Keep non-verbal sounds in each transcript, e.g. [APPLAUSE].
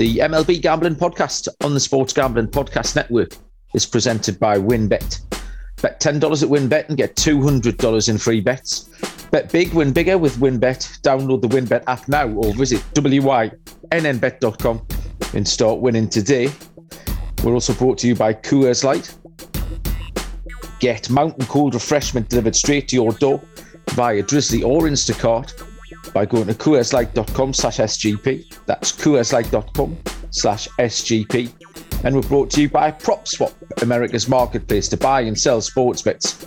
The MLB Gambling Podcast on the Sports Gambling Podcast Network is presented by WynnBET. Bet $10 at WynnBET and get $200 in free bets. Bet big, win bigger with WynnBET. Download the WynnBET app now or visit wynnbet.com and start winning today. We're also brought to you by Coors Light. Get mountain cold refreshment delivered straight to your door via Drizly or Instacart by going to coorslight.com slash SGP. That's coorslight.com slash SGP. And we're brought to you by PropSwap, America's marketplace to buy and sell sports bets.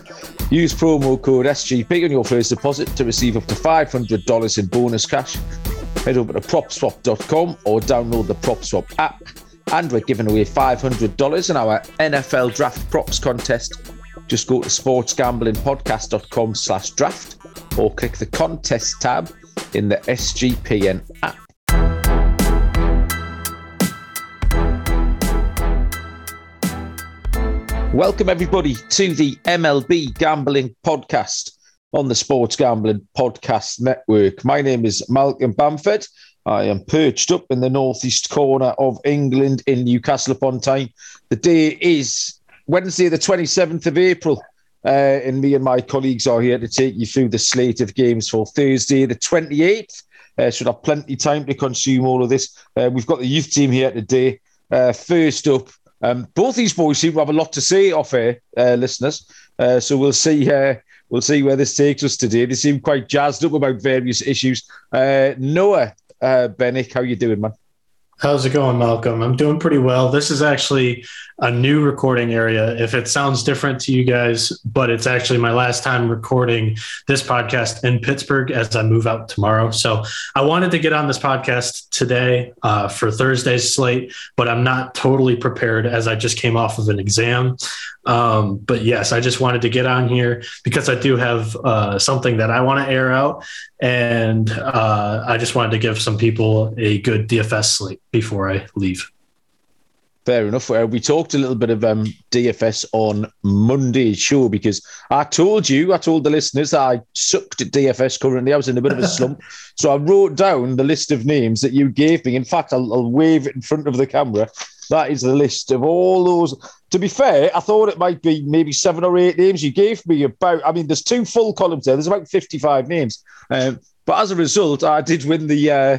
Use promo code SGP on your first deposit to receive up to $500 in bonus cash. Head over to propswap.com or download the PropSwap app. And we're giving away $500 in our NFL Draft Props contest. Just go to sportsgamblingpodcast.com slash draft or click the contest tab in the SGPN app. Welcome, everybody, to the MLB Gambling Podcast on the Sports Gambling Podcast Network. My name is Malcolm Bamford. I am perched up in the northeast corner of England in Newcastle upon Tyne. The day is Wednesday, the 27th of April. Uh, and me and my colleagues are here to take you through the slate of games for Thursday, the 28th. Uh, should have plenty of time to consume all of this. Uh, we've got the youth team here today. Uh, first up, um, both these boys seem to have a lot to say off air, uh, listeners. Uh, so we'll see. we'll see where this takes us today. They seem quite jazzed up about various issues. Noah Bennick, how you doing, man? How's it going, Malcolm? I'm doing pretty well. This is actually a new recording area. If it sounds different to you guys, but it's actually my last time recording this podcast in Pittsburgh as I move out tomorrow. So I wanted to get on this podcast today uh, for Thursday's slate, but I'm not totally prepared as I just came off of an exam. Um, but yes, I just wanted to get on here because I do have uh, something that I want to air out. And uh, I just wanted to give some people a good DFS slate before I leave. Fair enough. Uh, we talked a little bit of um, DFS on Monday's show because I told you, I told the listeners that I sucked at DFS currently. I was in a bit of a [LAUGHS] slump. so I wrote down the list of names that you gave me. In fact, I'll, I'll wave it in front of the camera. That is the list of all those. To be fair, I thought it might be maybe seven or eight names. You gave me about, I mean, there's two full columns there. There's about 55 names. Um, but as a result, I did win the. Uh,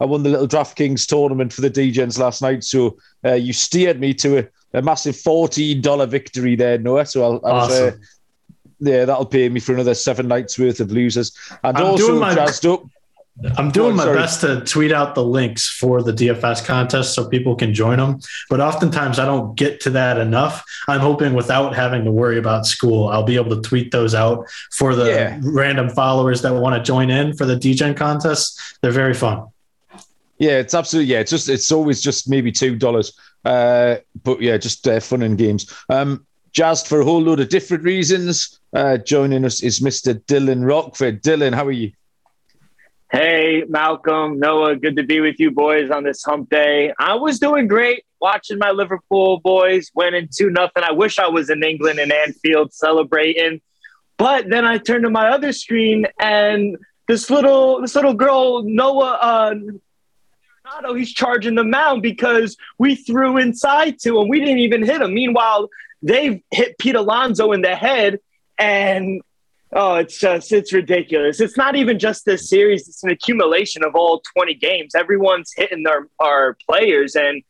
I won the little DraftKings tournament for the DGens last night. So uh, you steered me to a, a massive fourteen dollar victory there, Noah. So I'll, I'll awesome. uh, yeah, that'll pay me for another seven nights worth of losers. And I'm also my, jazzed up. I'm doing oh, my best to tweet out the links for the DFS contest so people can join them. But oftentimes I don't get to that enough. I'm hoping without having to worry about school, I'll be able to tweet those out for the yeah. random followers that want to join in for the DGen contests. They're very fun. Yeah, it's absolutely yeah. It's just it's always just maybe two dollars, uh, but yeah, just uh, fun and games. Um, jazzed for a whole load of different reasons. Uh, joining us is Mr. Dylan Rockford. Dylan, how are you? Hey, Malcolm, Noah, good to be with you boys on this hump day. I was doing great watching my Liverpool boys winning 2 nothing. I wish I was in England and Anfield celebrating. But then I turned to my other screen and this little this little girl, Noah uh, he's charging the mound because we threw inside to him. We didn't even hit him. Meanwhile, they've hit Pete Alonso in the head and Oh, it's just it's ridiculous. It's not even just this series; it's an accumulation of all twenty games. Everyone's hitting their our players, and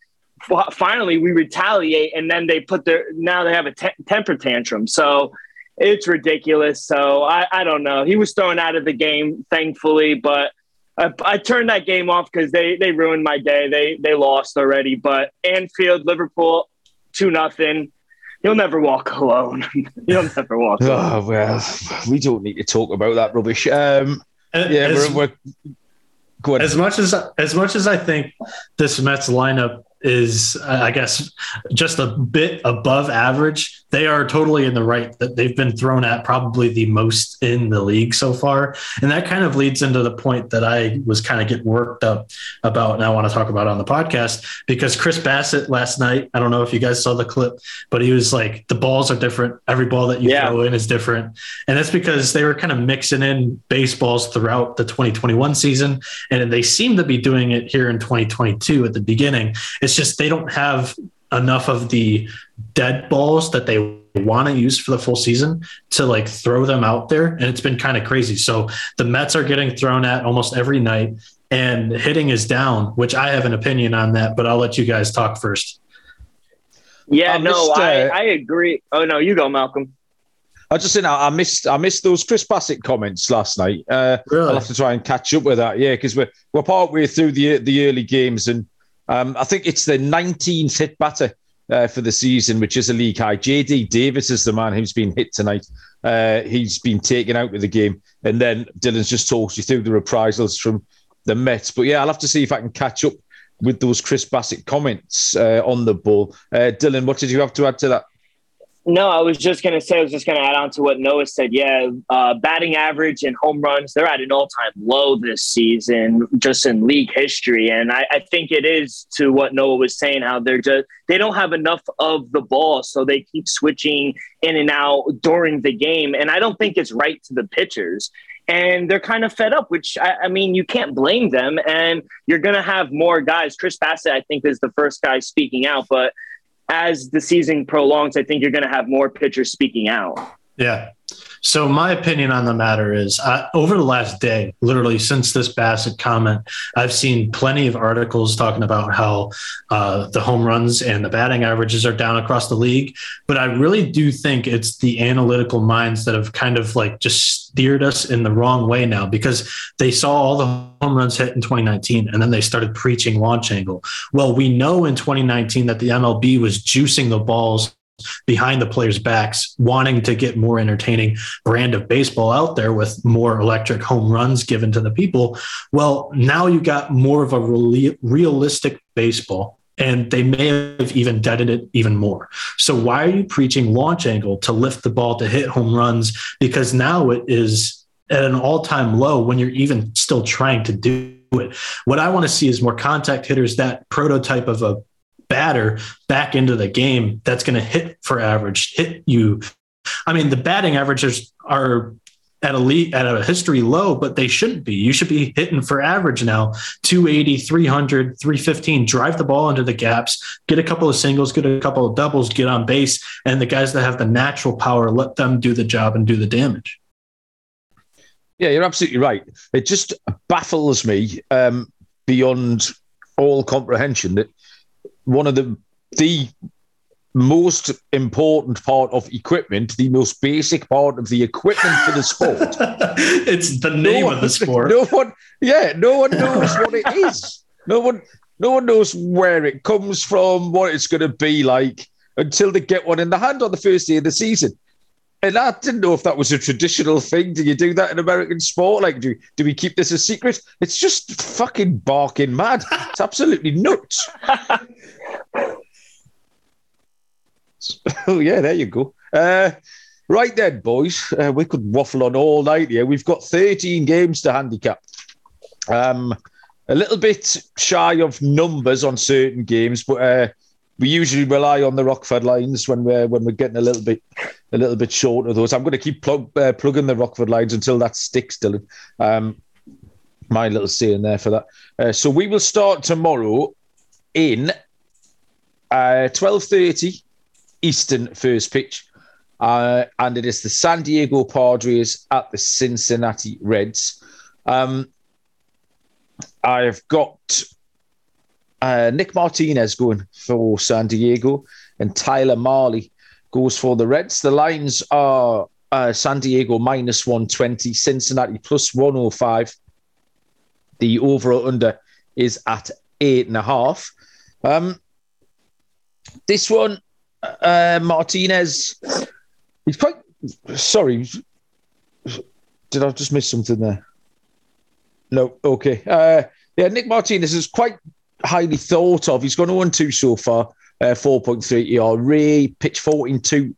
finally we retaliate, and then they put their now they have a te- temper tantrum. So it's ridiculous. So I, I don't know. He was thrown out of the game, thankfully, but I, I turned that game off because they they ruined my day. They they lost already. But Anfield, Liverpool, two nothing. You'll never walk alone. [LAUGHS] You'll never walk [LAUGHS] oh, alone. Oh, well, we don't need to talk about that rubbish. Um, yeah, as, we're, we're as much as as much as I think this Mets lineup is, I guess, just a bit above average. They are totally in the right that they've been thrown at probably the most in the league so far. And that kind of leads into the point that I was kind of getting worked up about and I want to talk about on the podcast because Chris Bassitt last night, I don't know if you guys saw the clip, but he was like, the balls are different. Every ball that you yeah. throw in is different. And that's because they were kind of mixing in baseballs throughout the 2021 season. And they seem to be doing it here in 2022 at the beginning. It's just they don't have enough of the dead balls that they want to use for the full season to like throw them out there and it's been kind of crazy so the mets are getting thrown at almost every night and hitting is down which i have an opinion on that but i'll let you guys talk first yeah I no missed, uh, I, I agree oh no you go malcolm I just saying I missed I missed those Chris Bassitt comments last night. Uh, really? I'll have to try and catch up with that. Yeah, because we're we're part way through the the early games, and um, I think it's the 19th hit batter uh, for the season, which is a league high. JD Davis is the man who's been hit tonight. Uh, he's been taken out of the game, and then Dylan's just talked you through the reprisals from the Mets. But yeah, I'll have to see if I can catch up with those Chris Bassitt comments uh, on the ball. Uh, Dylan, what did you have to add to that? No, I was just going to say, I was just going to add on to what Noah said. Yeah, uh, batting average and home runs, they're at an all time low this season, just in league history. And I, I, think it is to what Noah was saying, how they're just, they don't have enough of the ball. So they keep switching in and out during the game. And I don't think it's right to the pitchers. And they're kind of fed up, which I, I mean, you can't blame them. And you're going to have more guys. Chris Bassitt, I think, is the first guy speaking out, but as the season prolongs, I think you're going to have more pitchers speaking out. Yeah. So my opinion on the matter is, uh, over the last day, literally since this Bassitt comment, I've seen plenty of articles talking about how uh, the home runs and the batting averages are down across the league. But I really do think it's the analytical minds that have kind of like just steered us in the wrong way now because they saw all the home runs hit in 2019 and then they started preaching launch angle. Well, we know in 2019 that the MLB was juicing the balls behind the players' backs, wanting to get more entertaining brand of baseball out there with more electric home runs given to the people. Well, now you got more of a realistic baseball. And they may have even deadened it even more. So, why are you preaching launch angle to lift the ball to hit home runs? Because now it is at an all time low when you're even still trying to do it. What I want to see is more contact hitters, that prototype of a batter back into the game that's going to hit for average, hit you. I mean, the batting averages are at a at a history low, but they shouldn't be. You should be hitting for average now 280, 300, 315, drive the ball into the gaps, get a couple of singles, get a couple of doubles, get on base. And the guys that have the natural power, let them do the job and do the damage. Yeah, you're absolutely right. It just baffles me um, beyond all comprehension that one of the the most important part of equipment, the most basic part of the equipment for the sport. [LAUGHS] it's the name no one, of the [LAUGHS] sport. No one, yeah, no one knows what it is. No one, no one knows where it comes from, what it's going to be like until they get one in the hand on the first day of the season. And I didn't know if that was a traditional thing. Do you do that in American sport? Like, do, do we keep this a secret? It's just fucking barking mad. It's absolutely nuts. [LAUGHS] [LAUGHS] oh, yeah, there you go. Uh, right then, boys, uh, we could waffle on all night here. We've got 13 games to handicap. Um, a little bit shy of numbers on certain games, but uh, we usually rely on the Rockford lines when we're when we're getting a little bit a little bit short of those. I'm going to keep plug, uh, plugging the Rockford lines until that sticks, Dylan. Um, my little saying there for that. Uh, so we will start tomorrow in uh, twelve thirty Eastern first pitch, uh, and it is the San Diego Padres at the Cincinnati Reds. Um, I've got uh, Nick Martinez going for San Diego, and Tyler Mahle goes for the Reds. The lines are uh, San Diego minus 120, Cincinnati plus 105. The overall under is at eight and a half. Um, this one, uh, Martinez, he's quite sorry. Did I just miss something there? No, okay. Uh, yeah, Nick Martinez is quite highly thought of. He's gone 1 2 so far, uh, 4.3 ERA, pitch 14 2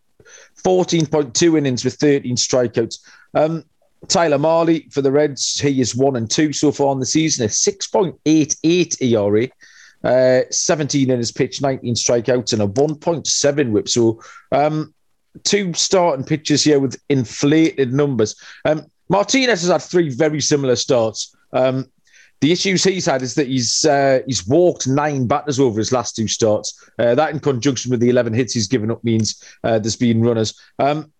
14.2 innings with 13 strikeouts. Um, Tyler Mahle for the Reds, he is one and two so far in the season, a 6.88 ERA. Uh, 17 innings pitched, 19 strikeouts, and a 1.7 whip. So, um, two starting pitchers here with inflated numbers. Um, Martinez has had three very similar starts. Um, the issues he's had is that he's uh, he's walked nine batters over his last two starts. Uh, that, in conjunction with the 11 hits he's given up, means uh, there's been runners. Um,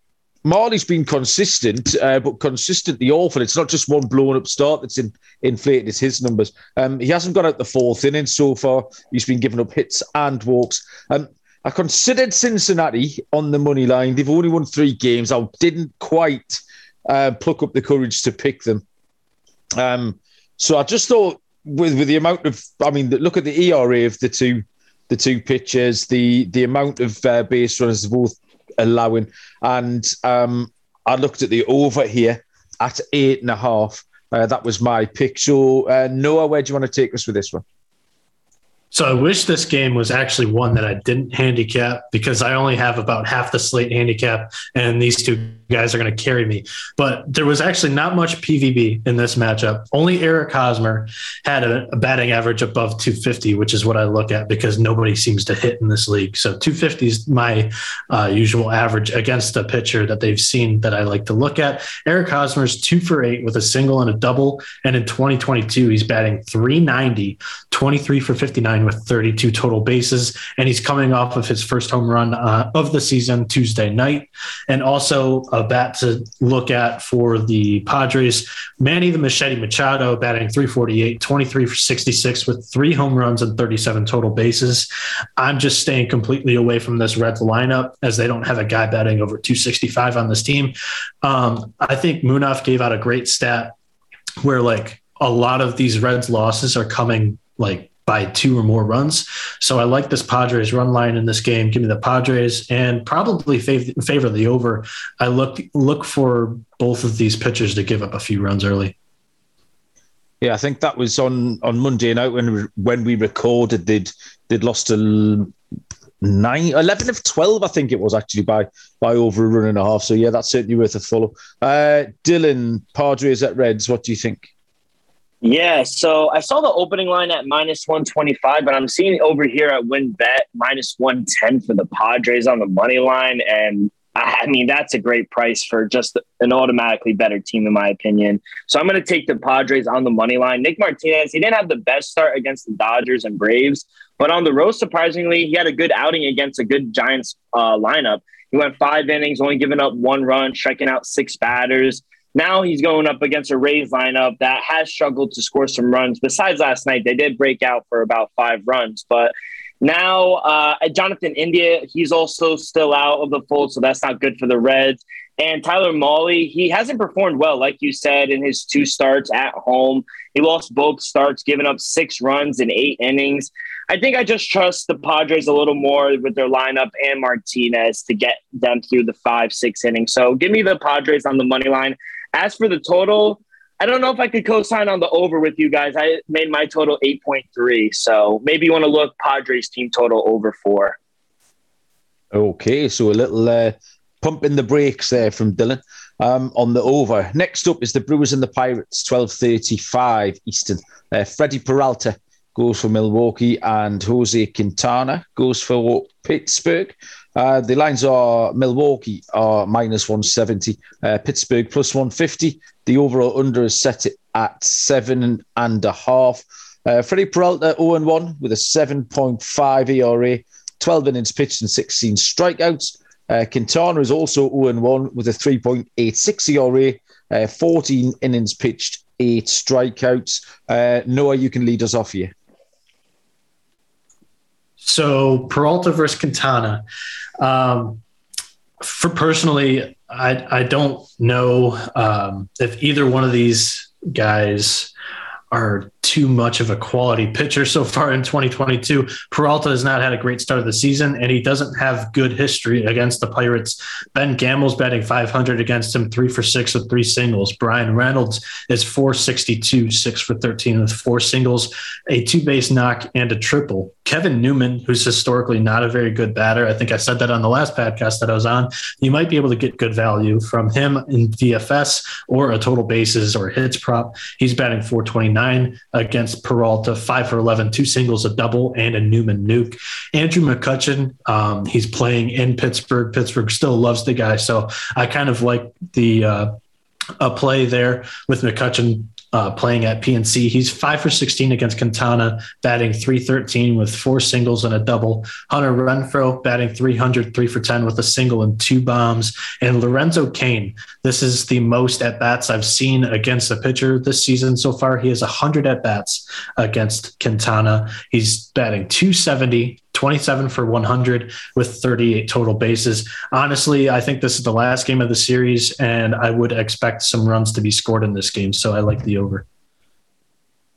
Mahle's been consistent, uh, but consistently awful. It's not just one blown up start that's in, inflated his numbers. Um, he hasn't got out the fourth inning so far. He's been giving up hits and walks. Um, I considered Cincinnati on the money line. They've only won three games. I didn't quite uh, pluck up the courage to pick them. Um, so I just thought with with the amount of, I mean, look at the ERA of the two the two pitchers, the the amount of uh, base runners both allowing. And um, I looked at the over here at eight and a half. Uh, that was my pick. So, uh, Noah, where do you want to take us with this one? So I wish this game was actually one that I didn't handicap because I only have about half the slate handicap, and these two guys are going to carry me. But there was actually not much PVB in this matchup. Only Eric Hosmer had a, a batting average above 250, which is what I look at because nobody seems to hit in this league. So 250 is my uh, usual average against a pitcher that they've seen that I like to look at. Eric Hosmer's two for eight with a single and a double, and in 2022 he's batting 390, 23 for 59 with 32 total bases, and he's coming off of his first home run uh, of the season Tuesday night. And also a bat to look at for the Padres, Manny the Machete Machado batting 348, 23 for 66 with three home runs and 37 total bases. I'm just staying completely away from this Reds lineup as they don't have a guy batting over 265 on this team. Um, I think Munaf gave out a great stat where like a lot of these Reds losses are coming like by two or more runs. So I like this Padres run line in this game. Give me the Padres and probably favor, favor the over. I look look for both of these pitchers to give up a few runs early. Yeah, I think that was on on Monday night when when we recorded. They'd they'd lost a nine, 11 of 12, I think it was actually by by over a run and a half. So, yeah, that's certainly worth a follow. Uh, Dylan, Padres at Reds, what do you think? Yeah, so I saw the opening line at minus 125, but I'm seeing over here at WynnBET minus 110 for the Padres on the money line. And I mean, that's a great price for just an automatically better team, in my opinion. So I'm going to take the Padres on the money line. Nick Martinez, he didn't have the best start against the Dodgers and Braves, but on the road, surprisingly, he had a good outing against a good Giants uh, lineup. He went five innings, only giving up one run, striking out six batters. Now he's going up against a Rays lineup that has struggled to score some runs. Besides last night, they did break out for about five runs, but now uh, Jonathan India, he's also still out of the fold, so that's not good for the Reds. And Tyler Mahle, he hasn't performed well, like you said, in his two starts at home. He lost both starts, giving up six runs in eight innings. I think I just trust the Padres a little more with their lineup and Martinez to get them through the five, six innings. So give me the Padres on the money line. As for the total, I don't know if I could co-sign on the over with you guys. I made my total 8.3. So maybe you want to look Padres team total over four. Okay, so a little uh, pump in the brakes there from Dylan um, on the over. Next up is the Brewers and the Pirates, 12.35 Eastern. Uh, Freddie Peralta goes for Milwaukee and Jose Quintana goes for Pittsburgh. Uh, the lines are Milwaukee are minus 170, uh, Pittsburgh plus 150. The overall under is set at seven and a half. Uh, Freddie Peralta 0 1 with a 7.5 ERA, 12 innings pitched and 16 strikeouts. Uh, Quintana is also 0 1 with a 3.86 ERA, uh, 14 innings pitched, eight strikeouts. Uh, Noah, you can lead us off here. So Peralta versus Quintana. Um, for personally, I I don't know um, if either one of these guys are too much of a quality pitcher so far in 2022. Peralta has not had a great start of the season, and he doesn't have good history against the Pirates. Ben Gamel's batting 500 against him, three for six with three singles. Bryan Reynolds is 462, six for 13 with four singles, a two base knock, and a triple. Kevin Newman, who's historically not a very good batter, I think I said that on the last podcast that I was on. You might be able to get good value from him in DFS or a total bases or hits prop. He's batting 429 against Peralta, five for 11, two singles, a double, and a Newman nuke. Andrew McCutchen, um, he's playing in Pittsburgh. Pittsburgh still loves the guy. So I kind of like the uh, a play there with McCutchen uh, playing at PNC. He's five for 16 against Quintana, batting 313 with four singles and a double. Hunter Renfroe batting 300, three for 10 with a single and two bombs. And Lorenzo Cain, this is the most at bats I've seen against a pitcher this season so far. He has 100 at bats against Quintana. He's batting 270, 27 for 100 with 38 total bases. Honestly, I think this is the last game of the series, and I would expect some runs to be scored in this game. So I like the over.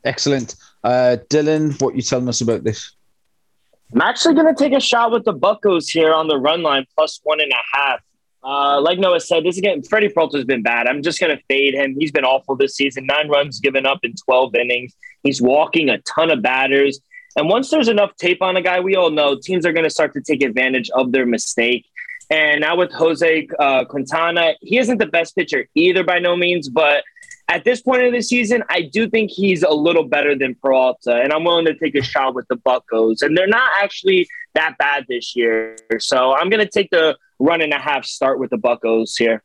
Excellent. Uh, Dylan, what you telling us about this? I'm actually going to take a shot with the Buckos here on the run line plus one and a half. Uh, like Noah said, this again, Freddie Peralta has been bad. I'm just going to fade him. He's been awful this season. Nine runs given up in 12 innings. He's walking a ton of batters. And once there's enough tape on a guy, we all know teams are going to start to take advantage of their mistake. And now with Jose uh, Quintana, he isn't the best pitcher either by no means, but at this point of the season, I do think he's a little better than Peralta, and I'm willing to take a shot with the Buckos. And they're not actually that bad this year, so I'm going to take the run and a half start with the Buckos here.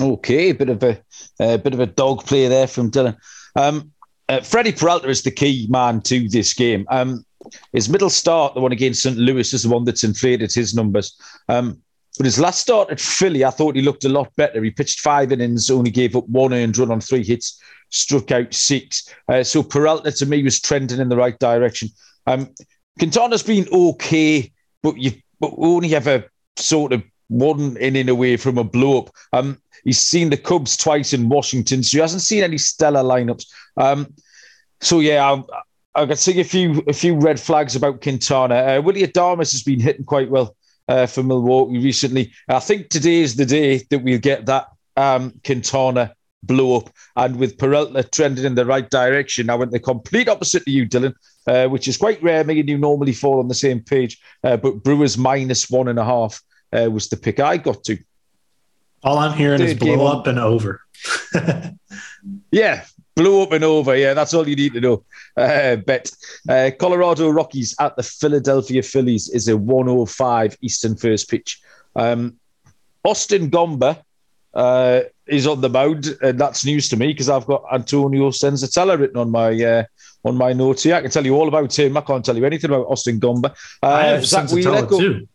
Okay, a bit of a, a bit of a dog play there from Dylan. Um, uh, Freddie Peralta is the key man to this game. Um, his middle start, the one against St. Louis, is the one that's inflated his numbers. Um, but his last start at Philly, I thought he looked a lot better. He pitched five innings, only gave up one earned run on three hits, struck out six. Uh, so Peralta, to me, was trending in the right direction. Um, Quintana's been okay, but you but only ever sort of one inning away from a blow up. Um, he's seen the Cubs twice in Washington, so he hasn't seen any stellar lineups. Um, so yeah, I, I can see a few a few red flags about Quintana. Uh, Willy Adames has been hitting quite well uh, for Milwaukee recently. I think today is the day that we'll get that um, Quintana blow up, and with Peralta trending in the right direction. I went the complete opposite to you, Dylan. Uh, which is quite rare. Me and you normally fall on the same page, uh, but Brewers minus one and a half uh, was the pick I got to. All I'm hearing Third is blow up and over. [LAUGHS] yeah, blow up and over. Yeah, that's all you need to know. Uh, bet uh, Colorado Rockies at the Philadelphia Phillies is a 105 Eastern first pitch. Um, Austin Gomber uh, is on the mound, and that's news to me because I've got Antonio Senzatela written on my uh, on my notes here. I can tell you all about him. I can't tell you anything about Austin Gomber. Uh, I have Zack Senzatela too.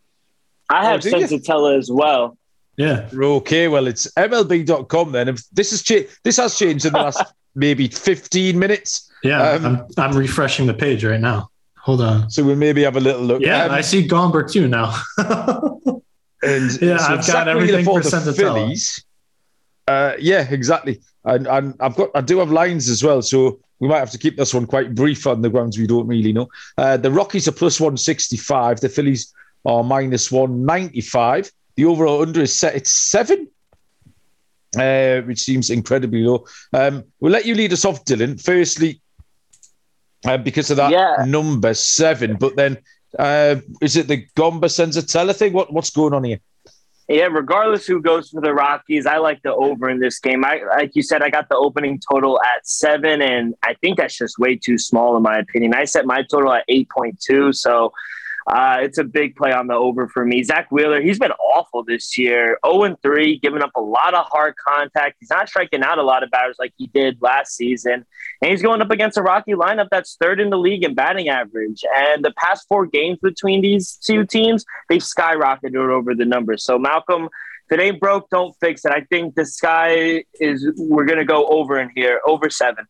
I have oh, Senzatela as well. Yeah. Okay. Well, it's MLB.com then. If this has changed, this has changed in the last maybe 15 minutes. Yeah. Um, I'm, I'm refreshing the page right now. Hold on. So we'll maybe have a little look. Yeah, um, I see Gomber too now. [LAUGHS] and yeah, so I've got everything for the Phillies. Uh, yeah, exactly. And, and I've got I do have lines as well, so we might have to keep this one quite brief on the grounds we don't really know. Uh, the Rockies are plus 165. The Phillies are minus 195. The overall under is set at seven, uh, which seems incredibly low. Um, we'll let you lead us off, Dylan. Firstly, uh, because of that yeah. number seven, but then uh, is it the Gomber Senzatela thing? What, what's going on here? Yeah, regardless who goes for the Rockies, I like the over in this game. I like you said, I got the opening total at seven, and I think that's just way too small in my opinion. I set my total at eight point two, so uh, it's a big play on the over for me. Zack Wheeler, he's been awful this year. 0 3, giving up a lot of hard contact. He's not striking out a lot of batters like he did last season. And he's going up against a Rocky lineup that's third in the league in batting average. And the past four games between these two teams, they've skyrocketed over the numbers. So, Malcolm, if it ain't broke, don't fix it. I think the sky is, we're going to go over in here, over seven.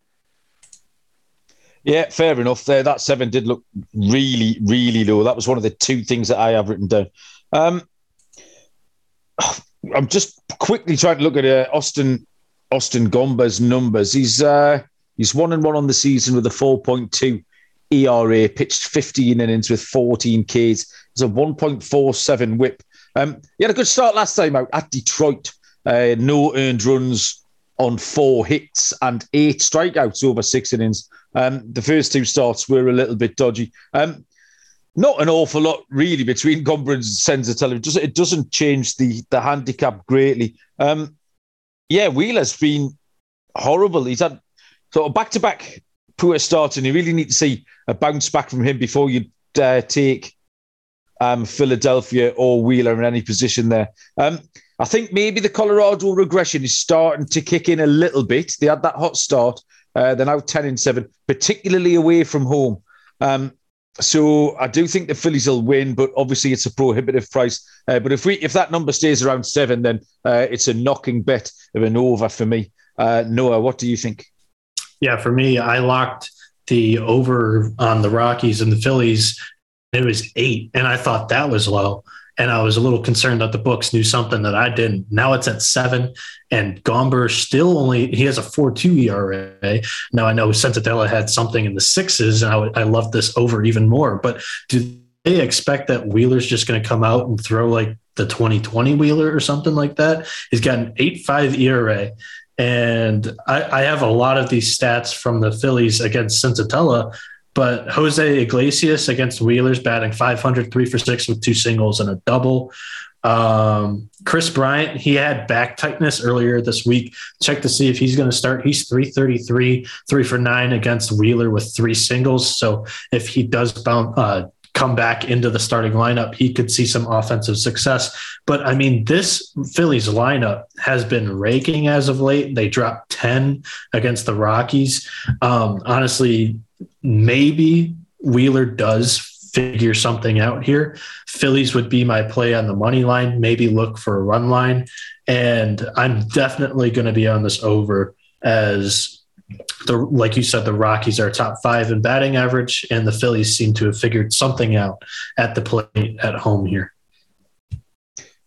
Yeah, fair enough. There, that seven did look really, really low. That was one of the two things that I have written down. Um, I'm just quickly trying to look at uh, Austin Austin Gomber's numbers. He's uh, He's one and one on the season with a 4.2 ERA, pitched 15 innings with 14 Ks. It's a 1.47 whip. Um, he had a good start last time out at Detroit. Uh, no earned runs on four hits and eight strikeouts over six innings. Um, the first two starts were a little bit dodgy. Um, not an awful lot really between [LAUGHS] Gomber and Senzatela. It, it doesn't change the the handicap greatly. Um, yeah, Wheeler's been horrible. He's had sort of back to back poor starts, and you really need to see a bounce back from him before you uh, take um, Philadelphia or Wheeler in any position there. Um, I think maybe the Colorado regression is starting to kick in a little bit. They had that hot start. Uh, they're now 10 and 7, particularly away from home. Um, so I do think the Phillies will win, but obviously it's a prohibitive price. Uh, but if we if that number stays around seven, then uh, it's a knocking bet of an over for me. Uh, Noah, what do you think? Yeah, for me, I locked the over on the Rockies and the Phillies. It was eight, and I thought that was low. And I was a little concerned that the books knew something that I didn't. Now it's at seven, and Gomber still only he has a four two ERA. Now I know Senzatela had something in the sixes, and I, I love this over even more. But do they expect that Wheeler's just going to come out and throw like the 2020 Wheeler or something like that? He's got an eight five ERA. And I, I, have a lot of these stats from the Phillies against Senzatela, but Jose Iglesias against Wheelers batting 500, three for six with two singles and a double. Um, Kris Bryant, he had back tightness earlier this week. Check to see if he's going to start. He's 333, three for nine against Wheeler with three singles. So if he does bounce, uh, come back into the starting lineup, he could see some offensive success. But I mean, this Phillies lineup has been raking as of late. They dropped 10 against the Rockies. Um, honestly, maybe Wheeler does figure something out here. Phillies would be my play on the money line, maybe look for a run line. And I'm definitely going to be on this over as the like you said, the Rockies are top five in batting average, and the Phillies seem to have figured something out at the plate at home here.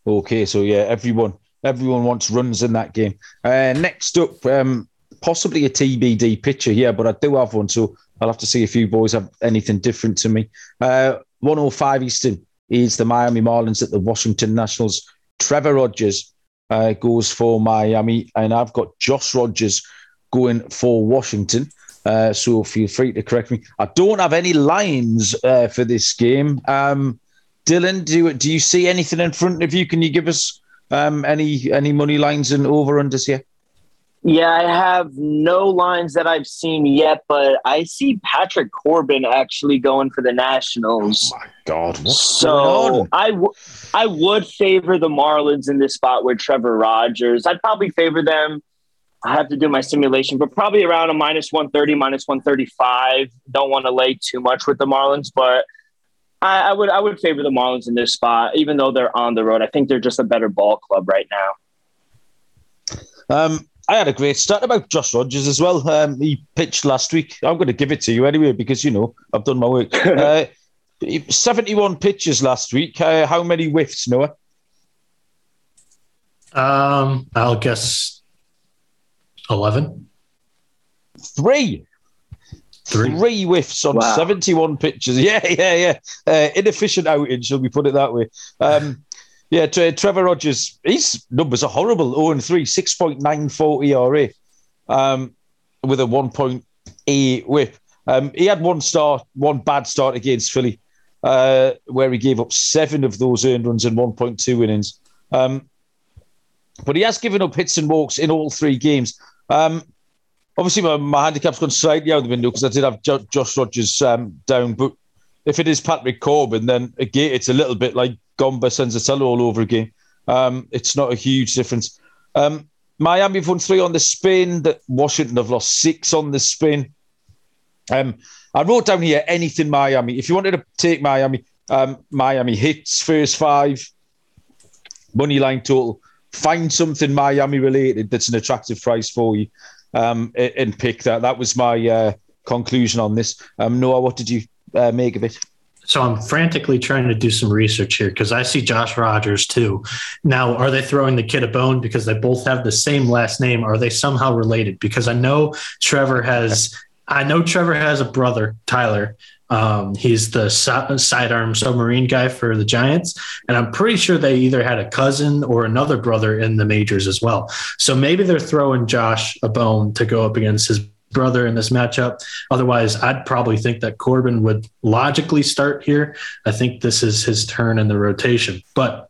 Okay, so yeah, everyone everyone wants runs in that game. Uh, next up, um, possibly a TBD pitcher here, but I do have one, so I'll have to see if you boys have anything different to me. Uh, 105 Eastern is the Miami Marlins at the Washington Nationals. Trevor Rogers uh, goes for Miami, and I've got Josh Rogers going for Washington. Uh, so feel free to correct me. I don't have any lines uh, for this game. Um, Dylan, do do you see anything in front of you? Can you give us um, any any money lines and over unders here? Yeah, I have no lines that I've seen yet, but I see Patrick Corbin actually going for the Nationals. Oh my God! so I, w- I would favor the Marlins in this spot with Trevor Rogers. I'd probably favor them I have to do my simulation, but probably around a minus 130, minus 135. Don't want to lay too much with the Marlins, but I, I, would I would favor the Marlins in this spot, even though they're on the road. I think they're just a better ball club right now. Um, I had a great start about Josh Rogers as well. Um, he pitched last week. I'm going to give it to you anyway because you know I've done my work. [LAUGHS] uh, 71 pitches last week. Uh, how many whiffs, Noah? Um, I'll guess 11? Three. Three. Three whiffs on wow. 71 pitches. [LAUGHS] Yeah, yeah, yeah. Uh, inefficient outing, shall we put it that way? Um, yeah, Trevor Rogers, his numbers are horrible 0 and 3, 6.94 ERA um, with a 1.8 whip. Um, he had one start, one bad start against Philly, uh, where he gave up seven of those earned runs in 1.2 innings. Um, but he has given up hits and walks in all three games. Um, obviously, my, my handicap's gone slightly out the window because I did have jo- Josh Rogers um, down. But if it is Patrick Corbin, then again, it's a little bit like Gomber Senzatela all over again. Um, it's not a huge difference. Um, Miami have won three on the spin. That Washington have lost six on the spin. Um, I wrote down here anything Miami. If you wanted to take Miami, um, Miami hits first five, money line total find something Miami related that's an attractive price for you um, and pick that. That was my uh, conclusion on this. Um, Noah, what did you uh, make of it? So I'm frantically trying to do some research here because I see Josh Rogers too. Now, are they throwing the kid a bone because they both have the same last name? Are they somehow related? Because I know Trevor has, I know Trevor has a brother, Tyler. Um, he's the sidearm submarine guy for the Giants, and I'm pretty sure they either had a cousin or another brother in the majors as well. So maybe they're throwing Josh a bone to go up against his brother in this matchup. Otherwise, I'd probably think that Corbin would logically start here. I think this is his turn in the rotation. But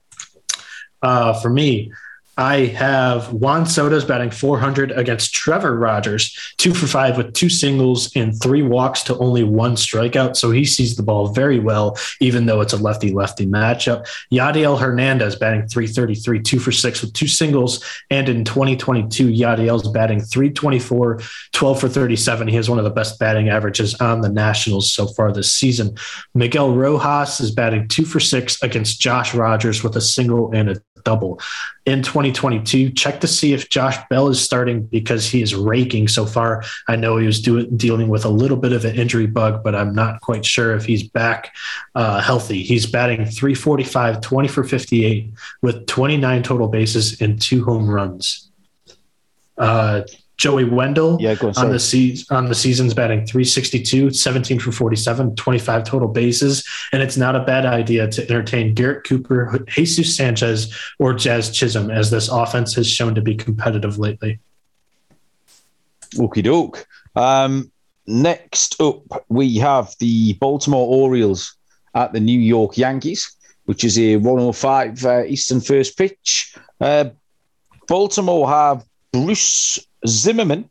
uh, for me, I have Juan Soto's batting 400 against Trevor Rogers, two for five with two singles and three walks to only one strikeout. So he sees the ball very well, even though it's a lefty lefty matchup. Yadiel Hernandez batting 333, two for six with two singles. And in 2022, Yadiel's batting 324, 12 for 37. He has one of the best batting averages on the Nationals so far this season. Miguel Rojas is batting two for six against Josh Rogers with a single and a double. In 2022, check to see if Josh Bell is starting because he is raking so far. I know he was do- dealing with a little bit of an injury bug, but I'm not quite sure if he's back uh, healthy. He's batting 345, 20 for 58 with 29 total bases and two home runs. Uh, Joey Wendle yeah, on, the season on the season's batting 362, 17 for 47, 25 total bases. And it's not a bad idea to entertain Garrett Cooper, Jesus Sanchez, or Jazz Chisholm, as this offense has shown to be competitive lately. Okie doke. Um, next up, we have the Baltimore Orioles at the New York Yankees, which is a 105 uh, Eastern first pitch. Uh, Baltimore have Bruce Zimmermann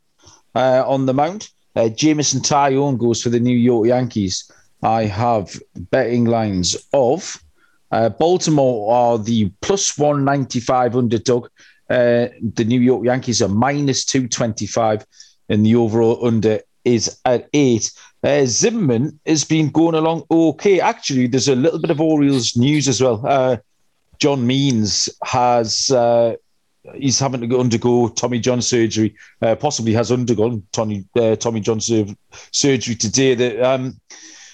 uh, on the mound. Uh, Jameson Taillon goes for the New York Yankees. I have betting lines of uh, Baltimore are the plus 195 underdog. Uh, the New York Yankees are minus 225, and the overall under is at eight. Uh, Zimmermann has been going along okay. Actually, there's a little bit of Orioles news as well. Uh, John Means has uh, he's having to go undergo Tommy John surgery. Uh, possibly has undergone Tommy uh, Tommy John sur- surgery today. That um,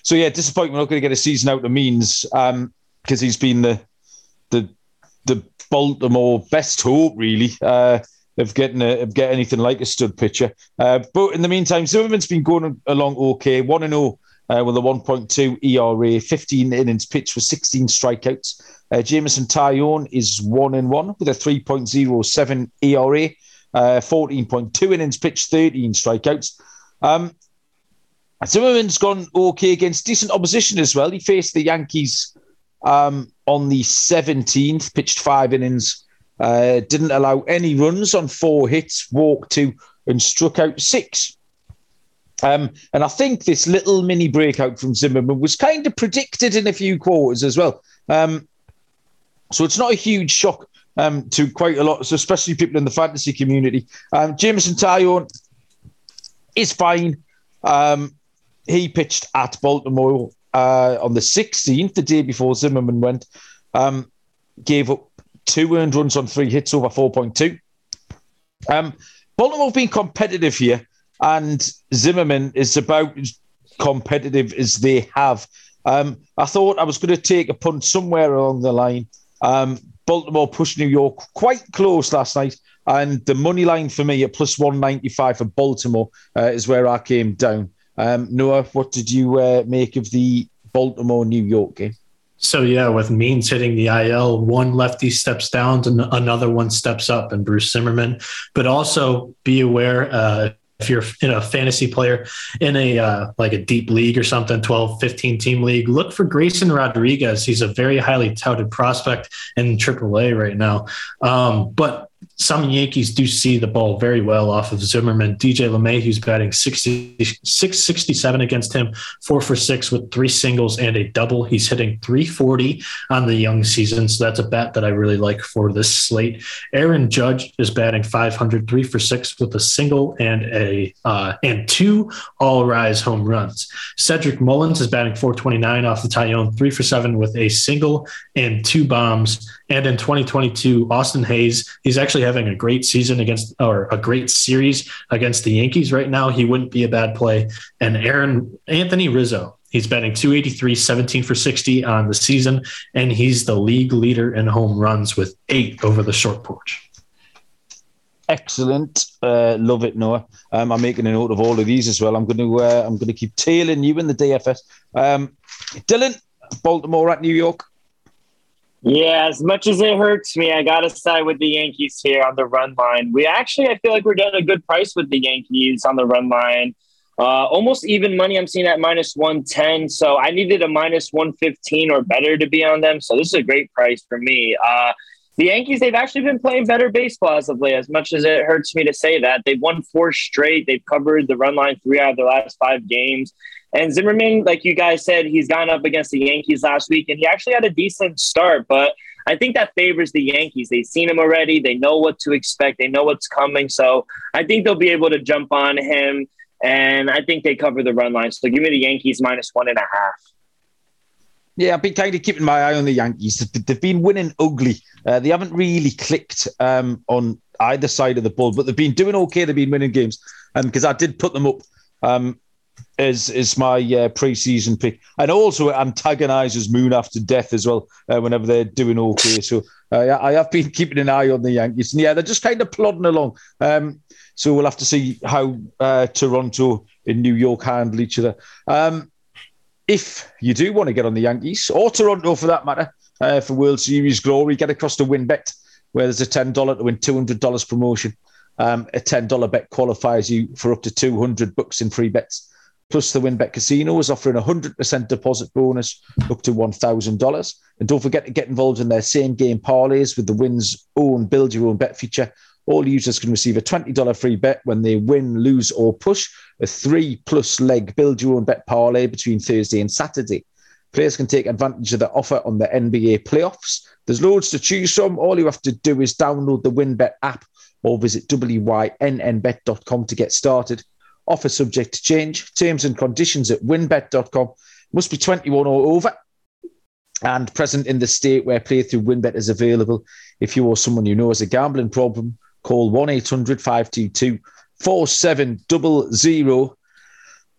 so yeah, disappointment. Not going to get a season out of Means because um, he's been the the the Baltimore best hope really. Uh, of getting a, of get anything like a stud pitcher, uh, but in the meantime, Zimmermann's been going along okay. One and zero oh, uh, with a 1.2 ERA, 15 innings pitched for 16 strikeouts. Uh, Jameson Taillon is one and one with a 3.07 ERA, uh, 14.2 innings pitched, 13 strikeouts. Um, Zimmermann's gone okay against decent opposition as well. He faced the Yankees um, on the 17th, pitched five innings, uh, didn't allow any runs on four hits, walked two, and struck out six. Um, and I think this little mini breakout from Zimmermann was kind of predicted in a few quarters as well. Um, so it's not a huge shock um, to quite a lot, so especially people in the fantasy community. Um, Jameson Taillon is fine. Um, he pitched at Baltimore uh, on the 16th, the day before Zimmermann went. Um, gave up two earned runs on three hits over 4.2. Um, Baltimore have been competitive here, and Zimmermann is about as competitive as they have. Um, I thought I was going to take a punt somewhere along the line um, Baltimore pushed New York quite close last night. And the money line for me at plus 195 for Baltimore uh, is where I came down. Um, Noah, what did you uh, make of the Baltimore New York game? So yeah, with Means hitting the IL, one lefty steps down and another one steps up, and Bruce Zimmermann. But also be aware uh, if you're in a fantasy player in a uh, like a deep league or something 12 15 team league look for grayson rodriguez. He's a very highly touted prospect in aaa right now. Um, but some Yankees do see the ball very well off of Zimmermann. DJ LeMahieu's batting 60, 667 against him, four for six with three singles and a double. He's hitting 340 on the young season. So that's a bat that I really like for this slate. Aaron Judge is batting 500, three for six with a single and a uh, and two all rise home runs. Cedric Mullins is batting 429 off the Taillon, three for seven with a single and two bombs. And in 2022, Austin Hays, he's actually having a great season against, or a great series against the Yankees right now. He wouldn't be a bad play. And Aaron Anthony Rizzo, He's batting 283, 17 for 60 on the season, and he's the league leader in home runs with eight over the short porch. Excellent, uh, love it, Noah. Um, I'm making a note of all of these as well. I'm going to uh, I'm going to keep tailing you in the DFS. Um, Dylan, Baltimore at New York. Yeah, as much as it hurts me, I got to side with the Yankees here on the run line. We actually, I feel like we're getting a good price with the Yankees on the run line. Uh, almost even money I'm seeing at minus 110. So I needed a minus 115 or better to be on them. So this is a great price for me. Uh, the Yankees, they've actually been playing better baseball as of late, as much as it hurts me to say that. They've won four straight. They've covered the run line three out of their last five games. And Zimmermann, like you guys said, he's gone up against the Yankees last week, and he actually had a decent start. But I think that favors the Yankees. They've seen him already. They know what to expect. They know what's coming. So I think they'll be able to jump on him. And I think they cover the run line. So give me the Yankees minus one and a half. Yeah, I've been kind of keeping my eye on the Yankees. They've been winning ugly. Uh, they haven't really clicked um, on either side of the ball, but they've been doing okay. They've been winning games, and because um, I did put them up um, as as my uh, preseason pick, and also it antagonises Moon after death as well. Uh, whenever they're doing okay, so uh, I have been [LAUGHS] keeping an eye on the Yankees, and yeah, they're just kind of plodding along. Um, so we'll have to see how uh, Toronto and New York handle each other. Um, if you do want to get on the Yankees or Toronto for that matter uh, for World Series glory, get across to WynnBET, where there's a ten dollar to win two hundred dollars promotion. Um, a ten dollar bet qualifies you for up to two hundred bucks in free bets. Plus, the WynnBET Casino is offering a hundred percent deposit bonus up to one thousand dollars. And don't forget to get involved in their same game parlays with the Win's own build your own bet feature all users can receive a $20 free bet when they win, lose, or push a three plus leg build your own bet parlay between Thursday and Saturday. Players can take advantage of the offer on the NBA playoffs. There's loads to choose from. All you have to do is download the WynnBET app or visit wynnbet.com to get started. Offer subject to change. Terms and conditions at wynnbet.com. Must be 21 or over and present in the state where play through WynnBET is available. If you or someone you know has a gambling problem, Call 1 800 522 4700.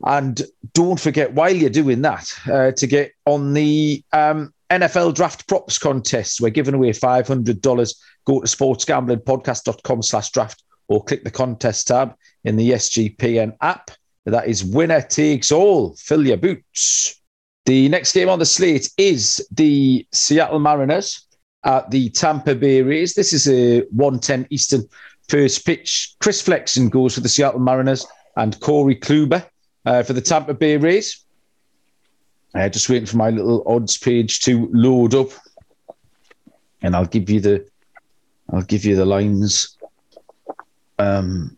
And don't forget, while you're doing that, uh, to get on the um, NFL Draft Props Contest. We're giving away $500. Go to sportsgamblingpodcast.com slash draft or click the contest tab in the SGPN app. That is winner takes all. Fill your boots. The next game on the slate is the Seattle Mariners at the Tampa Bay Rays. This is a 110 Eastern first pitch. Chris Flexen goes for the Seattle Mariners and Corey Kluber uh, for the Tampa Bay Rays. Uh, just waiting for my little odds page to load up, and I'll give you the I'll give you the lines. Um,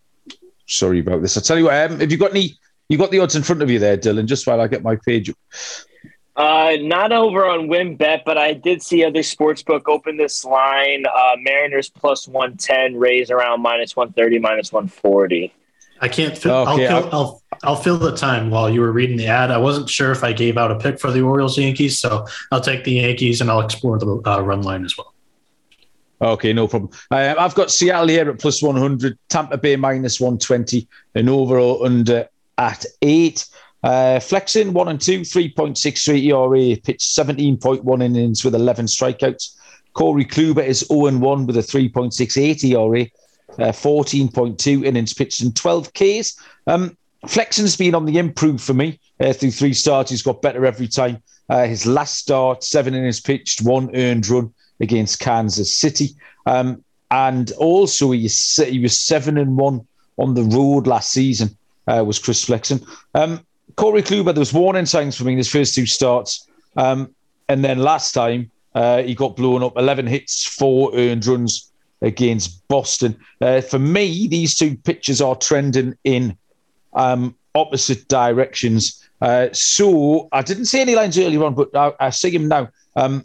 sorry about this. I'll tell you what. Um, have you got any? You got the odds in front of you there, Dylan. Just while I get my page. Uh, not over on WynnBET, but I did see other sportsbook open this line. Uh, Mariners plus 110, Rays around minus 130, minus 140. I can't fill, okay, I'll, fill, I'll, I'll fill the time while you were reading the ad. I wasn't sure if I gave out a pick for the Orioles Yankees, so I'll take the Yankees and I'll explore the uh, run line as well. Okay, no problem. Uh, I've got Seattle here at plus 100, Tampa Bay minus 120, and overall under at eight. Uh, Flexen one and two, 3.63 ERA, pitched 17.1 innings with 11 strikeouts. Corey Kluber is 0 and 1 with a 3.68 ERA, uh, 14.2 innings pitched and 12 Ks. Um, Flexen's been on the improve for me uh, through three starts. He's got better every time. Uh, his last start, seven innings pitched, one earned run against Kansas City. Um, and also, he, he was seven and one on the road last season, uh, was Chris Flexen. Um, Corey Kluber, there was warning signs for me in his first two starts. Um, and then last time, uh, he got blown up 11 hits, four earned runs against Boston. Uh, for me, these two pitchers are trending in um, opposite directions. Uh, so I didn't see any lines earlier on, but I, I see him now. Um,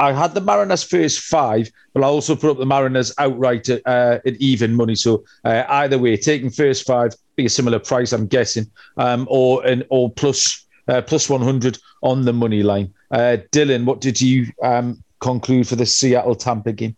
I had the Mariners first five, but I also put up the Mariners outright at, uh, at even money. So uh, either way, taking first five, be a similar price, I'm guessing, um, or an or plus uh, plus 100 on the money line. Uh, Dylan, what did you um, conclude for the Seattle Tampa game?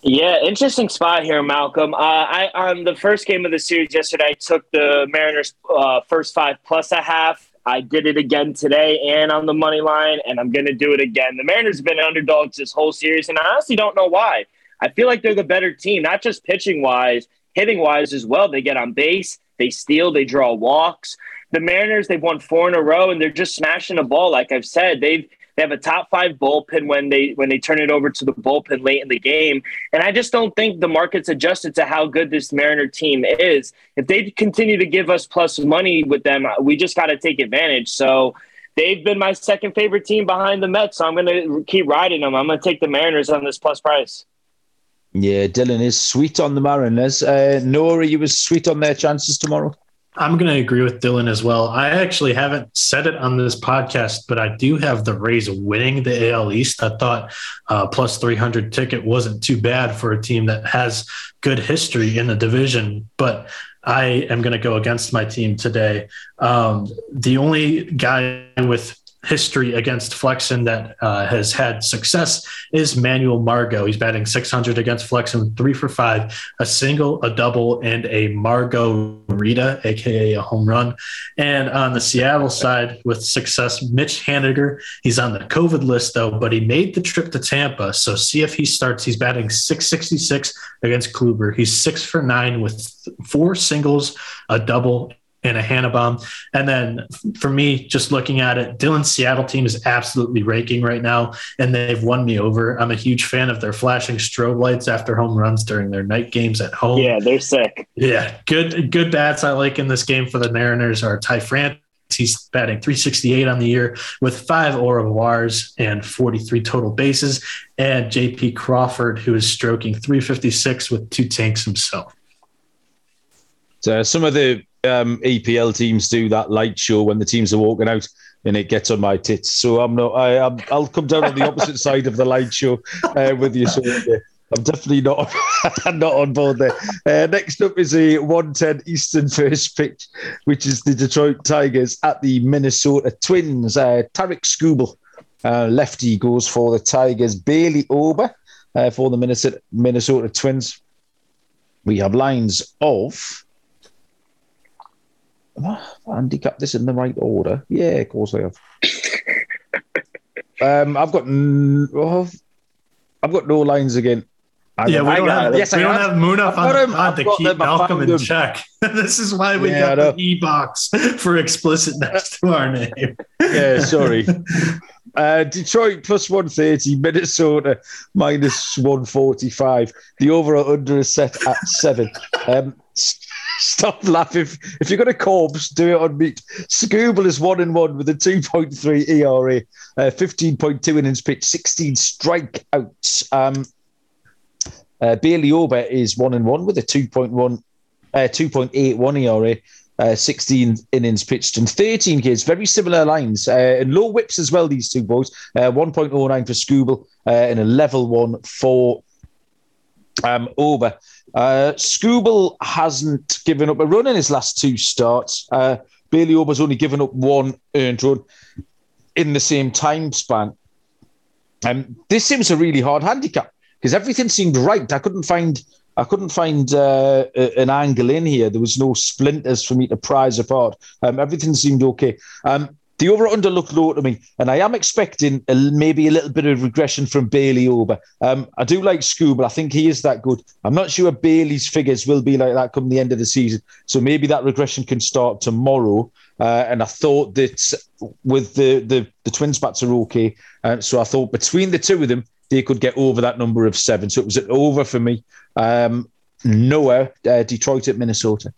Yeah, interesting spot here, Malcolm. Uh, I on the first game of the series yesterday, I took the Mariners uh, first five plus a half I did it again today and on the money line, and I'm going to do it again. The Mariners have been underdogs this whole series, and I honestly don't know why. I feel like they're the better team, not just pitching wise, hitting wise as well. They get on base, they steal, they draw walks. The Mariners, they've won four in a row, and they're just smashing the ball. Like I've said, they've they have a top five bullpen when they when they turn it over to the bullpen late in the game, and I just don't think the market's adjusted to how good this Mariner team is. If they continue to give us plus money with them, we just got to take advantage. So they've been my second favorite team behind the Mets, so I'm going to keep riding them. I'm going to take the Mariners on this plus price. Yeah, Dylan is sweet on the Mariners. Uh, Nora, you was sweet on their chances tomorrow. I'm going to agree with Dylan as well. I actually haven't said it on this podcast, but I do have the Rays winning the AL East. I thought uh, plus 300 ticket wasn't too bad for a team that has good history in the division, but I am going to go against my team today. Um, the only guy with history against Flexen that uh, has had success is Manuel Margot. He's batting 600 against Flexen, three for five, a single, a double, and a Margot Rita, aka a home run. And on the Seattle side, with success, Mitch Haniger. He's on the COVID list though, but he made the trip to Tampa. So see if he starts. He's batting 666 against Kluber. He's six for nine with four singles, a double, and a Hannah bomb. And then for me, just looking at it, Dylan's Seattle team is absolutely raking right now, and they've won me over. I'm a huge fan of their flashing strobe lights after home runs during their night games at home. Yeah, they're sick. Yeah, good good bats I like in this game for the Mariners are Ty France. He's batting 368 on the year with five au revoirs and 43 total bases. And JP Crawford, who is stroking 356 with two tanks himself. So some of the um, EPL teams do that light show when the teams are walking out and it gets on my tits. So I'm not. I, i will come down on the opposite [LAUGHS] side of the light show uh, with you. So I'm definitely not [LAUGHS] not on board there. Uh, next up is a 110 Eastern first pitch, which is the Detroit Tigers at the Minnesota Twins. Uh, Tarik Skubal, uh, lefty, goes for the Tigers. Bailey Ober uh, for the Minnesota Minnesota Twins. We have lines of have I handicapped this in the right order? Yeah, of course I have. [LAUGHS] um, I've got oh, I've got no lines again. I yeah, we don't, have, yes, we don't have Munaf on the pod to keep Malcolm in check. [LAUGHS] this is why we yeah, got the e box for explicit next to our name. yeah, sorry. [LAUGHS] Uh, Detroit plus 130, Minnesota minus 145. The overall under is set at seven. Um, [LAUGHS] Stop laughing. If you're going to corpse, do it on meat. Skubal is one and one with a 2.3 ERA, uh, 15.2 innings pitched, 16 strikeouts. Um, uh, Bailey Ober is one and one with a 2.1, uh, 2.81 ERA. Uh, 16 innings pitched and 13 kids, very similar lines. Uh, and low whips as well, these two boys. Uh, 1.09 for Skubal uh, and a level one for um, Ober. Uh, hasn't given up a run in his last two starts. Uh, Bailey Ober's only given up one earned run in the same time span. Um, this seems a really hard handicap because everything seemed right. I couldn't find I couldn't find uh, an angle in here. There was no splinters for me to prize apart. Um, everything seemed okay. Um, the over under looked low to me, and I am expecting a, maybe a little bit of regression from Bailey Ober. Um, I do like Scoob, but I think he is that good. I'm not sure Bailey's figures will be like that come the end of the season, so maybe that regression can start tomorrow. Uh, and I thought that with the the, the twin spots are okay, uh, so I thought between the two of them they could get over that number of seven. So it was an over for me. Um, Noah, uh, Detroit at Minnesota.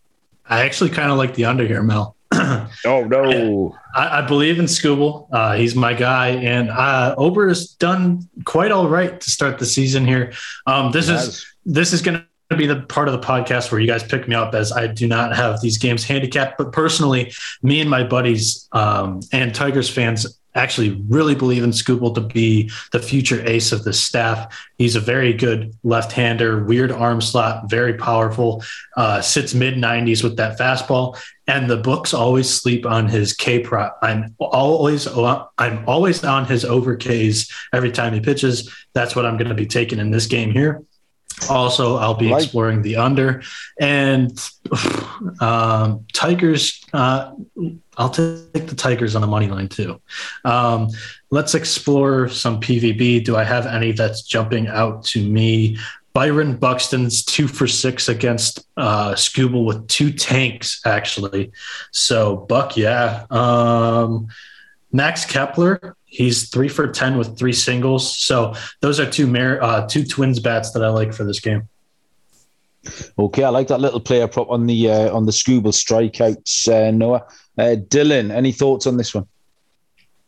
I actually kind of like the under here, Mel. [CLEARS THROAT] oh no! I, I, believe in Skubal. Uh, he's my guy, and uh, Ober has done quite all right to start the season here. Um, this yes. is this is going to be the part of the podcast where you guys pick me up as I do not have these games handicapped. But personally, me and my buddies um, and Tigers fans actually really believe in Skubal to be the future ace of the staff. He's a very good left-hander, weird arm slot, very powerful, uh, sits mid 90s with that fastball. And the books always sleep on his K prop. I'm always I'm always on his over Ks every time he pitches. That's what I'm going to be taking in this game here. Also, I'll be exploring the under and [SIGHS] um, Tigers. Uh, I'll take the Tigers on the money line too. Um, let's explore some PVB. Do I have any that's jumping out to me? Byron Buxton's two for six against uh, Skubal with two tanks, actually. So, Buck, yeah. Um, Max Kepler, he's three for 10 with three singles. So, those are two, uh, two twins bats that I like for this game. Okay, I like that little player prop on the uh, on the Skubal strikeouts, uh, Noah. Uh, Dylan, any thoughts on this one?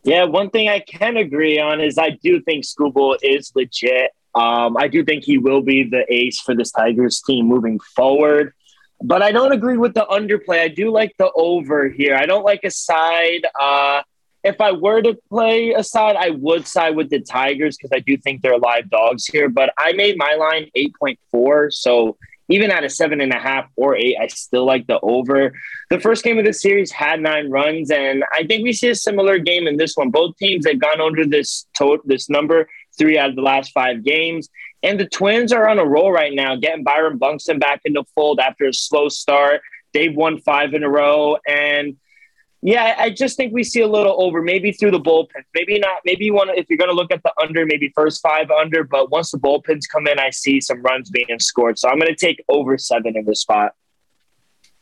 Yeah, one thing I can agree on is I do think Skubal is legit. Um, I do think he will be the ace for this Tigers team moving forward. But I don't agree with the underplay. I do like the over here. I don't like a side. Uh, if I were to play a side, I would side with the Tigers because I do think they're live dogs here. But I made my line 8.4. So even at a seven and a half or eight, I still like the over. The first game of the series had nine runs, and I think we see a similar game in this one. Both teams have gone under this to- this number three out of the last five games. And the Twins are on a roll right now, getting Byron Buxton back in the fold after a slow start. They've won five in a row. And yeah, I just think we see a little over, maybe through the bullpen. Maybe not. Maybe you want to, if you're going to look at the under, maybe first five under. But once the bullpens come in, I see some runs being scored. So I'm going to take over seven in this spot.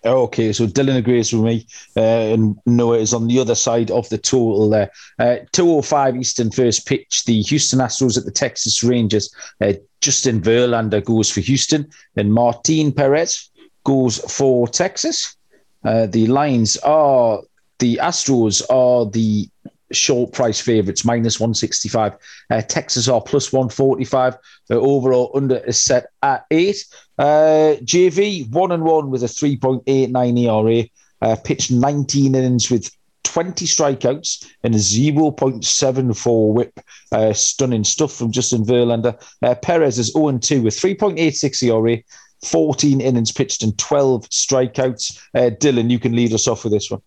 Okay, so Dylan agrees with me, uh, and Noah is on the other side of the total there. Uh, 205 Eastern first pitch. The Houston Astros at the Texas Rangers. Uh, Justin Verlander goes for Houston, and Martin Perez goes for Texas. Uh, the lines are the Astros are the short price favourites, minus 165. Uh, Texas are plus 145. The overall under is set at eight. Uh, JV, one and one with a 3.89 ERA, uh, pitched 19 innings with 20 strikeouts and a 0.74 whip. Uh, stunning stuff from Justin Verlander. Uh, Perez is 0 2 with 3.86 ERA. 14 innings pitched and 12 strikeouts. Uh, Dylan, you can lead us off with this one.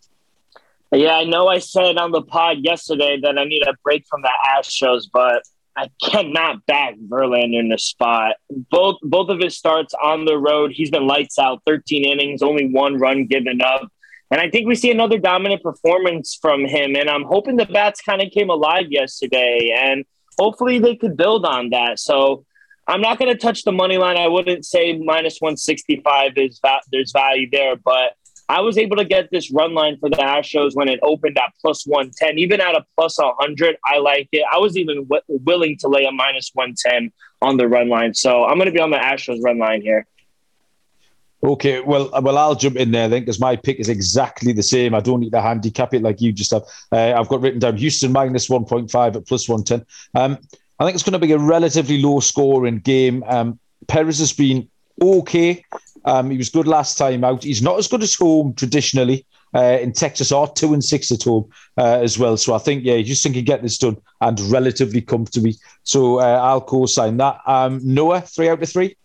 Yeah, I know I said on the pod yesterday that I need a break from the Astros, but I cannot back Verlander in the spot. Both both of his starts on the road, he's been lights out, 13 innings, only one run given up. And I think we see another dominant performance from him. And I'm hoping the bats kind of came alive yesterday. And hopefully they could build on that. So I'm not going to touch the money line. I wouldn't say minus 165 is va- there's value there, but I was able to get this run line for the Astros when it opened at plus 110. Even at a plus 100, I like it. I was even w- willing to lay a minus 110 on the run line. So I'm going to be on the Astros run line here. Okay, well, well, I'll jump in there then because my pick is exactly the same. I don't need to handicap it like you just have. Uh, I've got written down Houston minus 1.5 at plus 110. Um, I think it's going to be a relatively low scoring game. Um, Perez has been okay. Um, he was good last time out. He's not as good as home traditionally. Uh, in Texas are two and six at home uh, as well. So I think, yeah, just think can get this done and relatively comfortably. So uh, I'll co-sign that. Um, Noah, three out of three.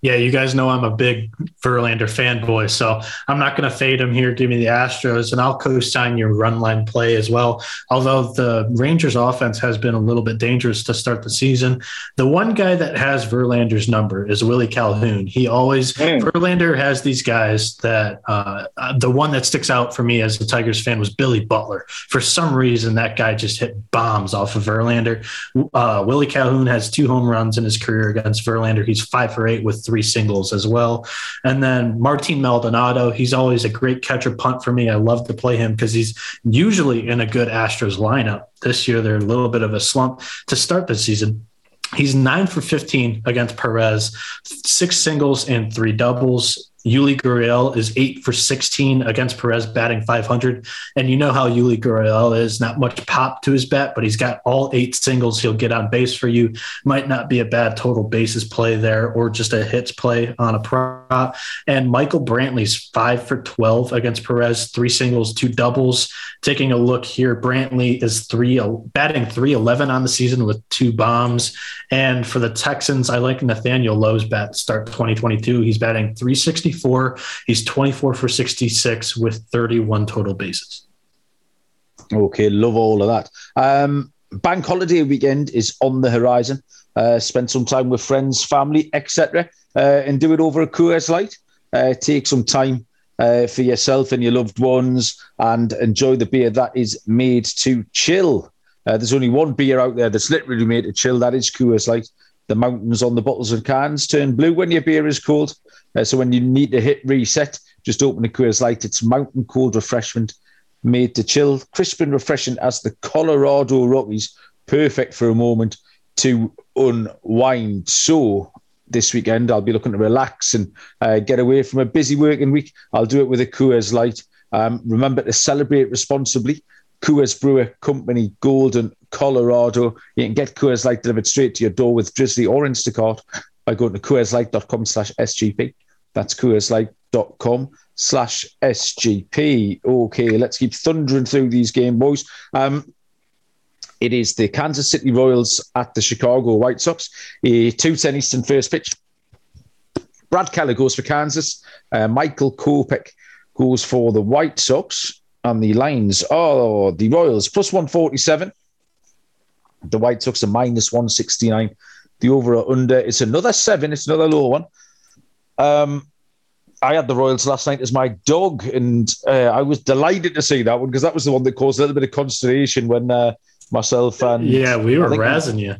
Yeah, you guys know I'm a big Verlander fanboy, so I'm not going to fade him here. Give me the Astros, and I'll co-sign your run line play as well. Although the Rangers' offense has been a little bit dangerous to start the season, the one guy that has Verlander's number is Willie Calhoun. He always mm. Verlander has these guys that uh, the one that sticks out for me as a Tigers fan was Billy Butler. For some reason, that guy just hit bombs off of Verlander. Uh, Willie Calhoun has two home runs in his career against Verlander. He's five for eight with three singles as well. And then Martin Maldonado, he's always a great catcher punt for me. I love to play him because he's usually in a good Astros lineup. This year, they're a little bit of a slump to start the season. He's nine for 15 against Perez, six singles and three doubles. Yuli Gurriel is eight for 16 against Perez, batting 500. And you know how Yuli Gurriel is not much pop to his bat, but he's got all eight singles he'll get on base for you. Might not be a bad total bases play there or just a hits play on a prop. And Michael Brantley's five for 12 against Perez, three singles, two doubles. Taking a look here, Brantley is three batting 311 on the season with two bombs. And for the Texans, I like Nathaniel Lowe's bat start 2022. He's batting 360. 64. He's 24 for 66 with 31 total bases. Okay, love all of that. Um, bank holiday weekend is on the horizon. Uh, spend some time with friends, family, etc., uh, and do it over a Coors Light. Uh, take some time uh, for yourself and your loved ones and enjoy the beer that is made to chill. Uh, there's only one beer out there that's literally made to chill. That is Coors Light. The mountains on the bottles and cans turn blue when your beer is cold. Uh, so when you need to hit reset, just open a Coors Light. It's mountain cold refreshment made to chill, crisp and refreshing as the Colorado Rockies. Perfect for a moment to unwind. So this weekend, I'll be looking to relax and uh, get away from a busy working week. I'll do it with a Coors Light. Um, remember to celebrate responsibly. Coors Brewer Company, Golden, Colorado. You can get Coors Light delivered straight to your door with Drizly or Instacart by going to coorslight.com slash SGP. That's coorslight.com slash SGP. Okay, let's keep thundering through these game, boys. Um, it is the Kansas City Royals at the Chicago White Sox. A 2-10 Eastern first pitch. Brad Keller goes for Kansas. Uh, Michael Kopech goes for the White Sox. And the lines are the Royals plus 147. The White Sox are minus 169. The over or under, it's another seven. It's another low one. Um, I had the Royals last night as my dog, and uh, I was delighted to see that one because that was the one that caused a little bit of consternation when uh, myself and yeah, we were razzing you.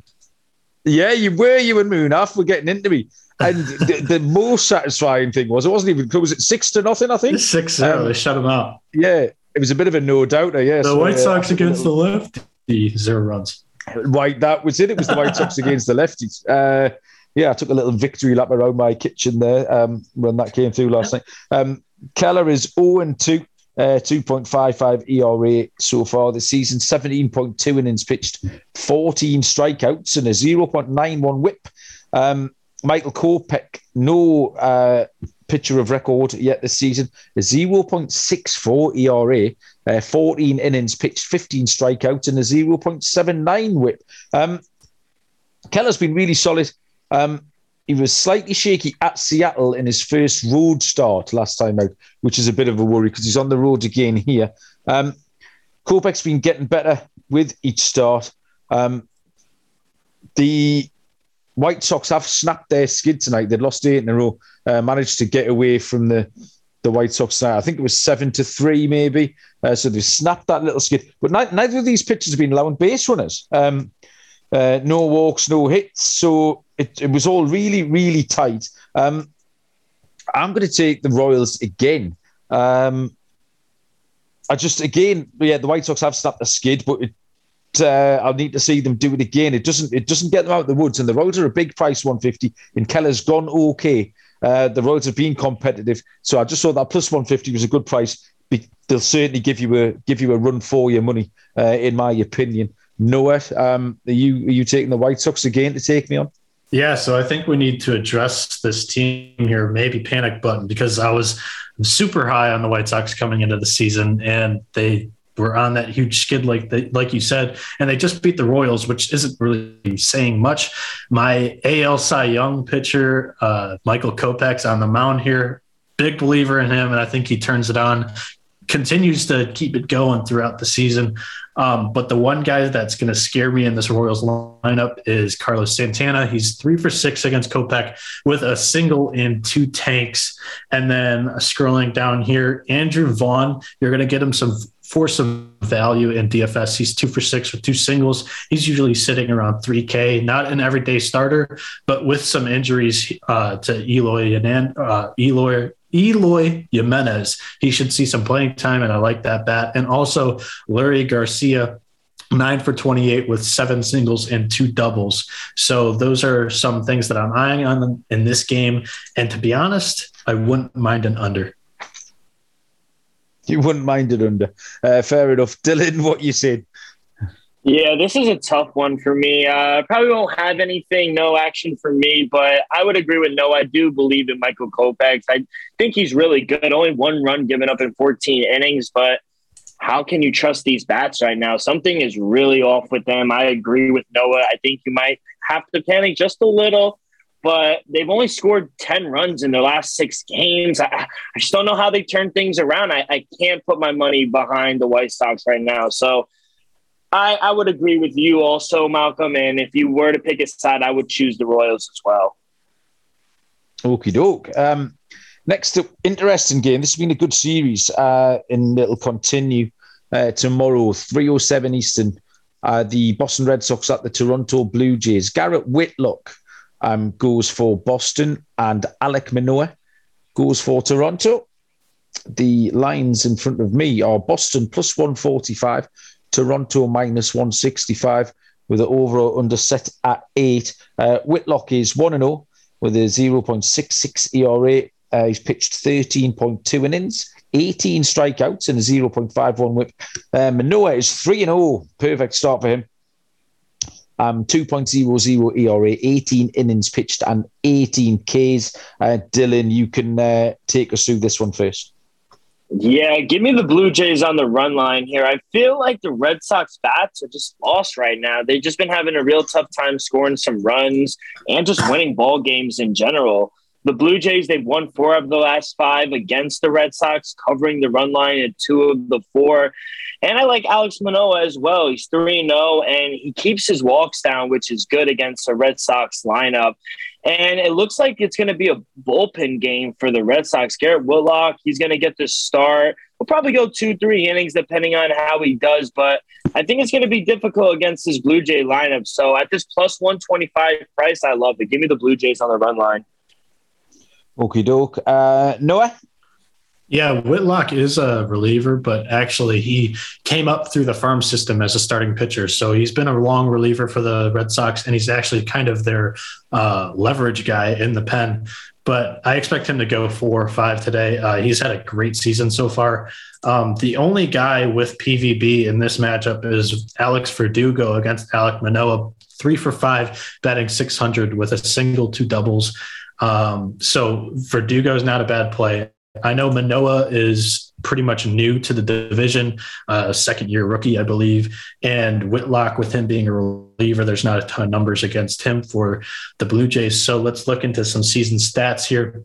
Yeah, you were. You and Munaf were getting into me. And [LAUGHS] the, the, most satisfying thing was it wasn't even was it six to nothing. I think six zero. Um, they shut them out. Yeah, it was a bit of a no doubter. Yeah, the so, White Sox uh, against the lefty zero runs. Right, that was it. It was the White Sox against the lefties. Uh, yeah, I took a little victory lap around my kitchen there um, when that came through last night. Um, Keller is 0 and 2, uh, 2.55 ERA so far this season, 17.2 innings pitched, 14 strikeouts, and a 0.91 whip. Um, Michael Kopech, no uh, pitcher of record yet this season, a 0.64 ERA, uh, 14 innings pitched, 15 strikeouts, and a 0.79 whip. Um, Keller's been really solid. Um, he was slightly shaky at Seattle in his first road start last time out, which is a bit of a worry because he's on the road again here. Um, Kopech's been getting better with each start. Um, the White Sox have snapped their skid tonight. They'd lost eight in a row, uh, managed to get away from the the White Sox now. I think it was seven to three, maybe. Uh, so they snapped that little skid. But neither of these pitchers have been allowing base runners. Um, uh, no walks, no hits. So it, it was all really, really tight. Um, I'm going to take the Royals again. Um, I just again, yeah, the White Sox have snapped the skid, but it, uh, I'll need to see them do it again. It doesn't, it doesn't get them out of the woods, and the Royals are a big price, 150. And Keller's gone okay. Uh, the Royals have been competitive, so I just thought that plus 150 was a good price. They'll certainly give you a give you a run for your money, uh, in my opinion. Noah, um, are you are you taking the White Sox again to take me on? Yeah, so I think we need to address this team here, maybe panic button, because I was super high on the White Sox coming into the season, and they were on that huge skid, like like you said, and they just beat the Royals, which isn't really saying much. My AL Cy Young pitcher, uh, Michael Kopech's on the mound here. Big believer in him, and I think he turns it on continues to keep it going throughout the season. Um, but the one guy that's going to scare me in this Royals lineup is Carlos Santana. He's three for six against Kopech with a single in two tanks. And then scrolling down here, Andrew Vaughn, you're going to get him some for some value in DFS. He's two for six with two singles. He's usually sitting around 3K, not an everyday starter, but with some injuries uh, to Eloy and uh, Eloy Eloy Jimenez. He should see some playing time, and I like that bat. And also Leury Garcia, nine for 28 with seven singles and two doubles. So those are some things that I'm eyeing on in this game. And to be honest, I wouldn't mind an under. You wouldn't mind it under. Uh, fair enough. [LAUGHS] Dylan, what you said? Yeah, this is a tough one for me. Uh, probably won't have anything, no action for me, but I would agree with no. I do believe in Michael Kopech. I think he's really good. Only one run given up in 14 innings, but how can you trust these bats right now? Something is really off with them. I agree with Noah. I think you might have to panic just a little, but they've only scored 10 runs in their last six games. I, I just don't know how they turn things around. I, I can't put my money behind the White Sox right now. So, I, I would agree with you also, Malcolm. And if you were to pick a side, I would choose the Royals as well. Okie doke. Um, Next up, interesting game. This has been a good series, uh, and it'll continue uh, tomorrow, 3.07 Eastern. Uh, the Boston Red Sox at the Toronto Blue Jays. Garrett Whitlock um, goes for Boston, and Alek Manoah goes for Toronto. The lines in front of me are Boston plus 145, Toronto minus 165, with the overall under set at eight. Uh, Whitlock is 1 0 with a 0.66 ERA. Uh, he's pitched 13.2 innings, 18 strikeouts, and a 0.51 whip. Uh, Manoah is 3 0. Perfect start for him. Um, 2.00 ERA, 18 innings pitched, and 18 Ks. Uh, Dylan, you can uh, take us through this one first. Yeah, give me the Blue Jays on the run line here. I feel like the Red Sox bats are just lost right now. They've just been having a real tough time scoring some runs and just winning ball games in general. The Blue Jays, they've won four of the last five against the Red Sox, covering the run line at two of the four. And I like Alek Manoah as well. He's 3 0, and he keeps his walks down, which is good against the Red Sox lineup. And it looks like it's going to be a bullpen game for the Red Sox. Garrett Whitlock, he's going to get the start. We'll probably go two, three innings depending on how he does. But I think it's going to be difficult against this Blue Jay lineup. So at this plus 125 price, I love it. Give me the Blue Jays on the run line. Okie doke. Uh, Noah? Yeah, Whitlock is a reliever, but actually he came up through the farm system as a starting pitcher. So he's been a long reliever for the Red Sox, and he's actually kind of their uh, leverage guy in the pen. But I expect him to go four or five today. Uh, he's had a great season so far. Um, the only guy with PVB in this matchup is Alex Verdugo against Alek Manoah, three for five, batting 600 with a single, two doubles. Um, so Verdugo is not a bad play. I know Manoah is pretty much new to the division, uh, second year rookie, I believe. And Whitlock, with him being a reliever, there's not a ton of numbers against him for the Blue Jays. So let's look into some season stats here.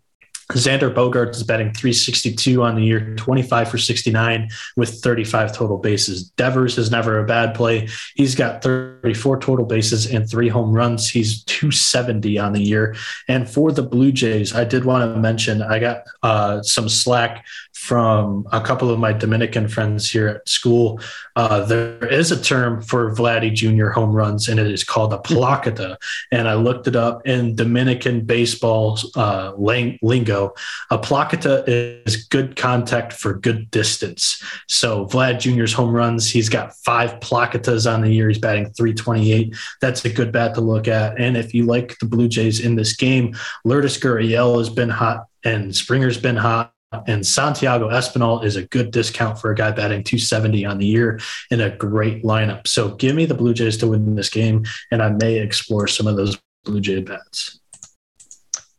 Xander Bogaerts is batting 362 on the year, 25 for 69 with 35 total bases. Devers is never a bad play. He's got 34 total bases and three home runs. He's 270 on the year. And for the Blue Jays, I did want to mention I got uh, some slack from a couple of my Dominican friends here at school. Uh, there is a term for Vladdy Jr. home runs, and it is called a placata. And I looked it up in Dominican baseball uh, lingo. A placata is good contact for good distance. So Vlad Jr.'s home runs, he's got five placatas on the year. He's batting 328. That's a good bat to look at. And if you like the Blue Jays in this game, Lourdes Gurriel has been hot and Springer's been hot and Santiago Espinal is a good discount for a guy batting 270 on the year in a great lineup. So give me the Blue Jays to win this game, and I may explore some of those Blue Jay bets.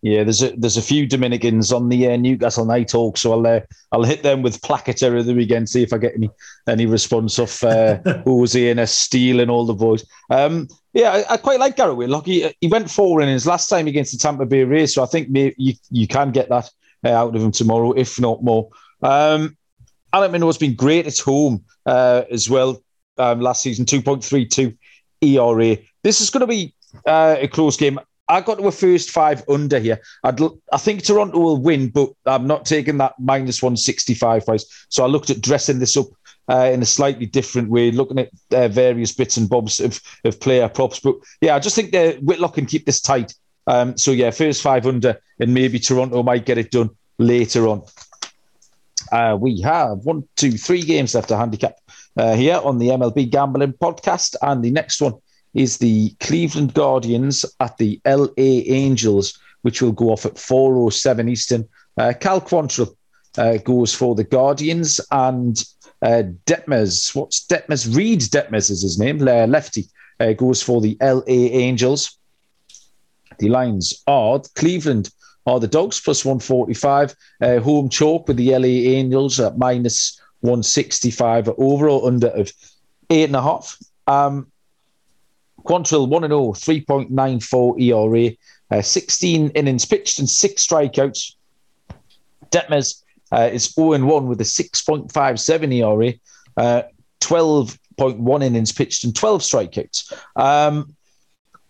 Yeah, there's a there's a few Dominicans on the uh, Newcastle Night Hawk, so I'll uh, I'll hit them with Placata of the weekend, see if I get any any response off uh, [LAUGHS] and a Steele and all the boys. Um, yeah, I, I, quite like Garrett Whitlock. He, he went four innings last time against the Tampa Bay Rays, so I think maybe you you can get that uh, out of him tomorrow, if not more. Um, Alek Manoah's been great at home uh, as well um, last season, 2.32 ERA. This is going to be uh, a close game. I got to a first five under here. I'd, I think Toronto will win, but I'm not taking that minus 165 price. So I looked at dressing this up uh, in a slightly different way, looking at uh, various bits and bobs of, of player props. But yeah, I just think that Whitlock can keep this tight. Um, so yeah, first five under, and maybe Toronto might get it done later on. Uh, we have one, two, three games left to handicap uh, here on the MLB Gambling Podcast, and the next one is the Cleveland Guardians at the LA Angels, which will go off at 4:07 Eastern. Uh, Cal Quantrill uh, goes for the Guardians, and uh, Detmers, what's Detmers? Reid Detmers is his name, lefty, uh, goes for the LA Angels. The lines are Cleveland are the Dogs plus 145. Uh, home chalk with the LA Angels at minus 165. Overall under of eight and a half. Um, Quantrill 1 0, 3.94 ERA, uh, 16 innings pitched and six strikeouts. Detmers uh, is 0 1 with a 6.57 ERA, uh, 12.1 innings pitched and 12 strikeouts. Um,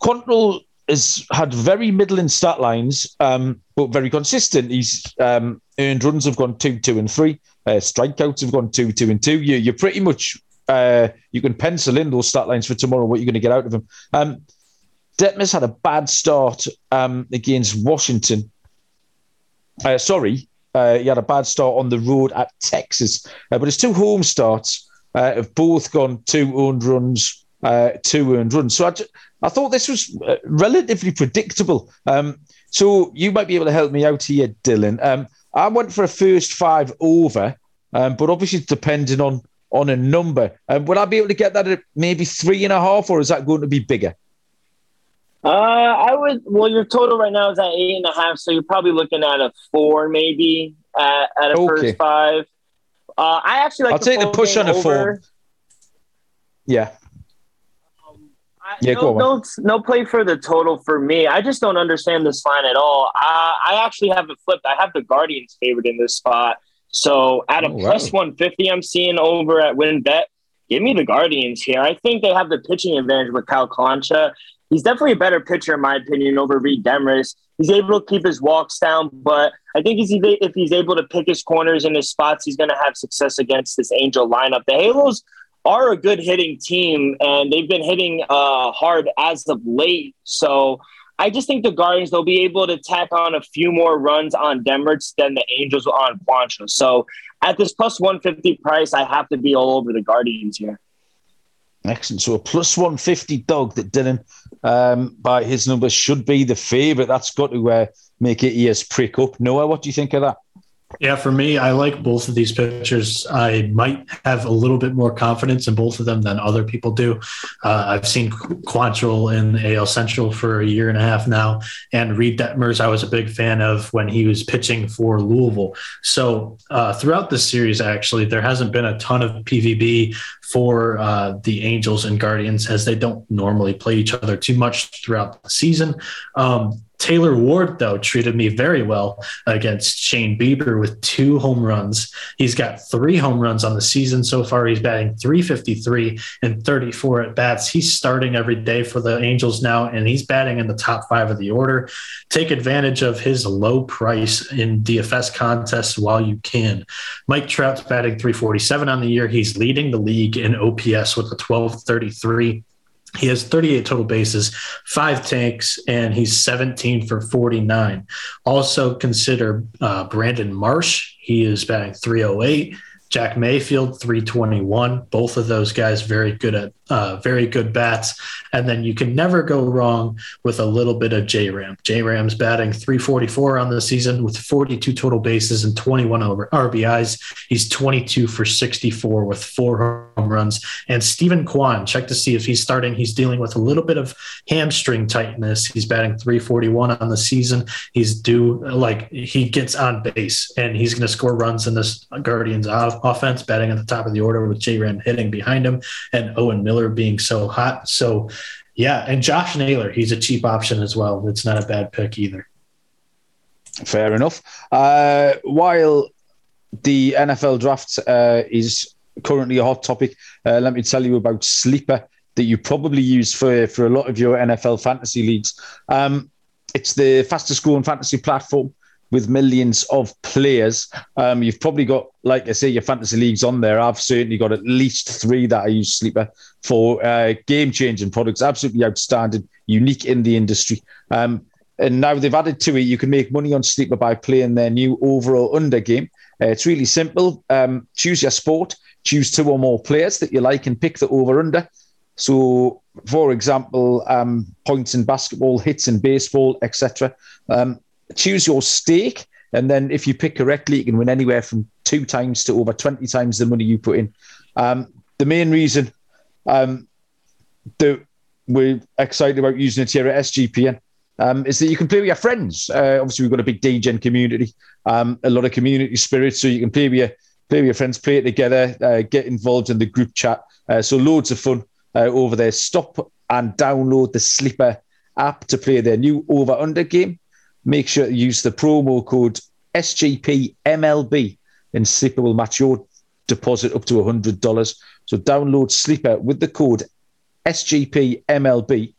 Quantrill has had very middling stat lines, um, but very consistent. He's um, earned runs have gone two, two, and three. Uh, strikeouts have gone two, two, and two. You, you're pretty much uh, you can pencil in those stat lines for tomorrow. What you're going to get out of him. Um, Detmers had a bad start um, against Washington. Uh, sorry, uh, he had a bad start on the road at Texas, uh, but his two home starts uh, have both gone two earned runs, uh, two earned runs. So I, I thought this was uh, relatively predictable. Um, so you might be able to help me out here, Dylan. Um, I went for a first five over, um, but obviously it's depending on on a number. Um, would I be able to get that at maybe three and a half, or is that going to be bigger? Uh, I would. Well, your total right now is at eight and a half, so you're probably looking at a four, maybe at, at a okay. first five. Uh, I actually like. I'll take the push on a four. Yeah. Yeah, no, no, no play for the total for me. I just don't understand this line at all. I, I actually have it flipped. I have the Guardians favored in this spot. So at a oh, plus wow. 150, I'm seeing over at WynnBET. Give me the Guardians here. I think they have the pitching advantage with Cal Quantrill. He's definitely a better pitcher, in my opinion, over Reid Detmers. He's able to keep his walks down, but I think if he's able to pick his corners and his spots, he's going to have success against this Angel lineup. The Halos are a good hitting team, and they've been hitting uh, hard as of late. So I just think the Guardians they'll be able to tack on a few more runs on Detmers than the Angels on Quantrill. So at this plus 150 price, I have to be all over the Guardians here. Excellent. So a plus 150 dog that Dylan, um, by his numbers, should be the favourite. That's got to uh, make it ears prick up. Noah, what do you think of that? Yeah, for me, I like both of these pitchers. I might have a little bit more confidence in both of them than other people do. Uh, I've seen Quantrill in AL Central for a year and a half now, and Reid Detmers, I was a big fan of when he was pitching for Louisville. So uh, throughout this series, actually, there hasn't been a ton of PVB for uh, the Angels and Guardians as they don't normally play each other too much throughout the season. Um, Taylor Ward, though, treated me very well against Shane Bieber with two home runs. He's got three home runs on the season so far. He's batting 353 and 34 at bats. He's starting every day for the Angels now, and he's batting in the top five of the order. Take advantage of his low price in DFS contests while you can. Mike Trout's batting 347 on the year. He's leading the league in OPS with a 1233. He has 38 total bases, five tanks, and he's 17 for 49. Also consider uh, Brandon Marsh. He is batting 308. Jack Mayfield, 321. Both of those guys very good at uh, very good bats. And then you can never go wrong with a little bit of J Ram. J Ram's batting 344 on the season with 42 total bases and 21 over RBIs. He's 22 for 64 with four home runs. And Steven Kwan, check to see if he's starting. He's dealing with a little bit of hamstring tightness. He's batting 341 on the season. He's due like he gets on base and he's going to score runs in this Guardians off offense, batting at the top of the order with J Ram hitting behind him and Owen Miller being so hot. So, yeah, and Josh Naylor, he's a cheap option as well. It's not a bad pick either. Fair enough. Uh, while the NFL draft uh, is currently a hot topic, uh, let me tell you about Sleeper that you probably use for, for a lot of your NFL fantasy leagues. Um, it's the fastest growing fantasy platform with millions of players. Um, you've probably got, like I say, your fantasy leagues on there. I've certainly got at least three that I use Sleeper for uh, game changing products. Absolutely outstanding, unique in the industry. Um, and now they've added to it, you can make money on Sleeper by playing their new overall under game. Uh, it's really simple. Um, choose your sport, choose two or more players that you like, and pick the over under. So, for example, um, points in basketball, hits in baseball, etc. Um, choose your stake. And then if you pick correctly, you can win anywhere from two times to over 20 times the money you put in. Um, the main reason um, that we're excited about using it here at SGPN um, is that you can play with your friends. Uh, obviously, we've got a big DGen community, um, a lot of community spirit, so you can play with your, play with your friends, play it together, uh, get involved in the group chat. Uh, so loads of fun uh, over there. Stop and download the Sleeper app to play their new over-under game make sure to use the promo code SGPMLB and Sleeper will match your deposit up to $100. So download Sleeper with the code SGPMLB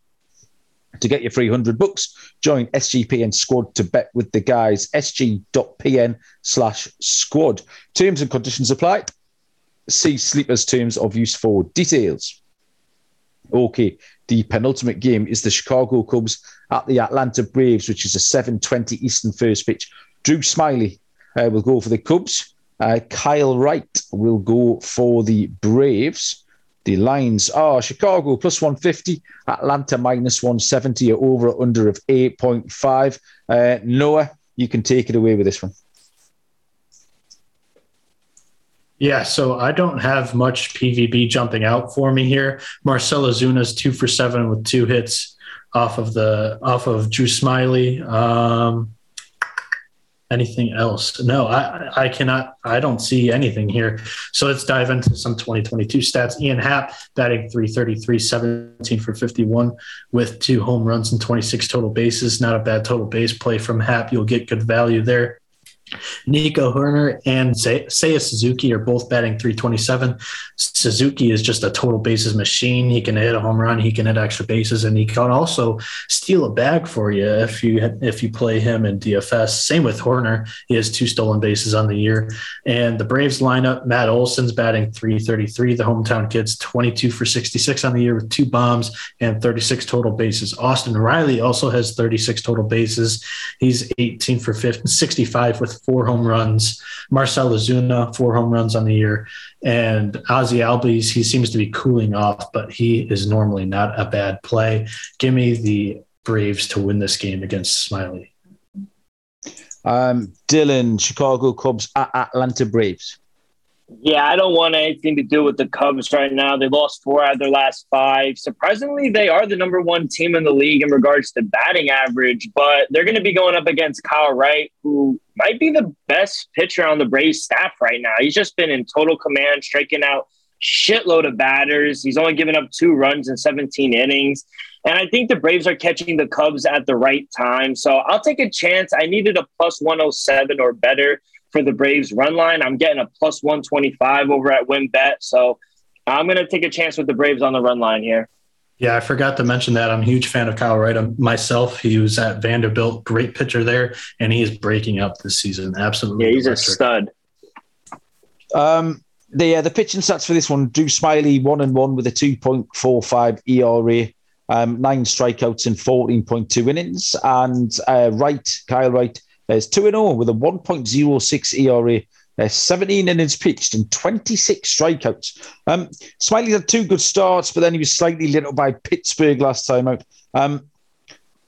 to get your 300 bucks, join SGPN squad to bet with the guys. SG.pn slash squad. Terms and conditions apply. See Sleepers terms of use for details. Okay, the penultimate game is the Chicago Cubs at the Atlanta Braves, which is a 7:20 Eastern first pitch. Drew Smyly uh, will go for the Cubs. Uh, Kyle Wright will go for the Braves. The lines are Chicago plus 150, Atlanta minus 170, over or under of 8.5. Uh, Noah, you can take it away with this one. Yeah, so I don't have much PVB jumping out for me here. Marcell Ozuna's two for seven with two hits off of the off of Drew Smyly. Um, anything else? No, I, I cannot. I don't see anything here. So let's dive into some 2022 stats. Ian Happ batting 333, 17 for 51 with two home runs and 26 total bases. Not a bad total base play from Happ. You'll get good value there. Nico Hoerner and Seiya Suzuki are both batting 327. Suzuki is just a total bases machine. He can hit a home run, he can hit extra bases, and he can also steal a bag for you if you if you play him in DFS. Same with Horner. He has two stolen bases on the year. And the Braves lineup, Matt Olson's batting 333. The hometown kid's 22 for 66 on the year with two bombs and 36 total bases. Austin Riley also has 36 total bases. He's 18 for 50, 65 with four home runs. Marcell Ozuna, four home runs on the year. And Ozzie Albies, he seems to be cooling off, but he is normally not a bad play. Give me the Braves to win this game against Smyly. Um, Dylan, Chicago Cubs at Atlanta Braves. Yeah, I don't want anything to do with the Cubs right now. They lost four out of their last five. Surprisingly, they are the number one team in the league in regards to batting average, but they're going to be going up against Kyle Wright, who might be the best pitcher on the Braves staff right now. He's just been in total command, striking out shitload of batters. He's only given up two runs in 17 innings. And I think the Braves are catching the Cubs at the right time. So I'll take a chance. I needed a plus 107 or better for the Braves run line. I'm getting a plus 125 over at WynnBET. So I'm going to take a chance with the Braves on the run line here. Yeah, I forgot to mention that. I'm a huge fan of Kyle Wright I'm, myself. He was at Vanderbilt, great pitcher there, and he is breaking up this season. Absolutely. Yeah, he's electric. a stud. Um, the uh, the pitching stats for this one: Drew Smyly one and one with a 2.45 ERA, um, nine strikeouts in 14.2 innings, and uh, Wright, Kyle Wright, is 2 and 0 with a 1.06 ERA, uh, 17 innings pitched and 26 strikeouts. Um, Smyly had two good starts, but then he was slightly lit up by Pittsburgh last time out. Um,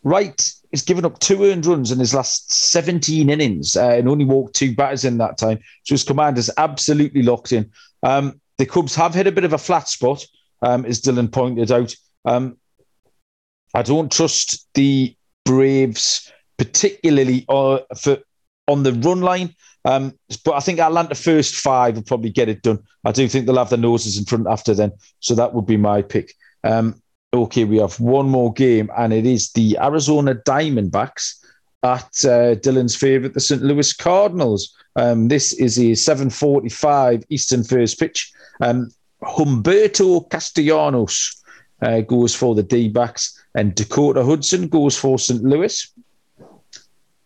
Wright has given up two earned runs in his last 17 innings uh, and only walked two batters in that time. So his command is absolutely locked in. Um, the Cubs have hit a bit of a flat spot, um, as Dylan pointed out. Um, I don't trust the Braves particularly uh, for on the run line. Um, but I think Atlanta first five will probably get it done. I do think they'll have their noses in front after then. So that would be my pick. Um, okay, we have one more game, and it is the Arizona Diamondbacks at uh, Dylan's favourite, the St. Louis Cardinals. Um, this is a 7:45 Eastern first pitch. Um, Humberto Castellanos uh, goes for the D-backs, and Dakota Hudson goes for St. Louis.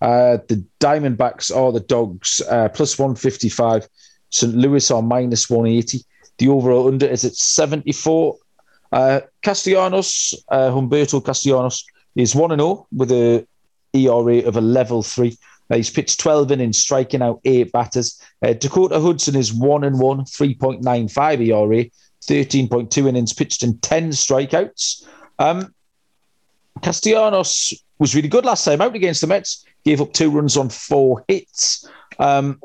Uh, the Diamondbacks are the dogs, uh, plus 155. St. Louis are minus 180. The overall under is at 74. Uh, Castellanos, uh, Humberto Castellanos, is 1 0 with a ERA of a level 3. Uh, he's pitched 12 innings, striking out eight batters. Uh, Dakota Hudson is 1 and 1, 3.95 ERA, 13.2 innings pitched and 10 strikeouts. Um, Castellanos was really good last time out against the Mets gave up two runs on four hits. Um,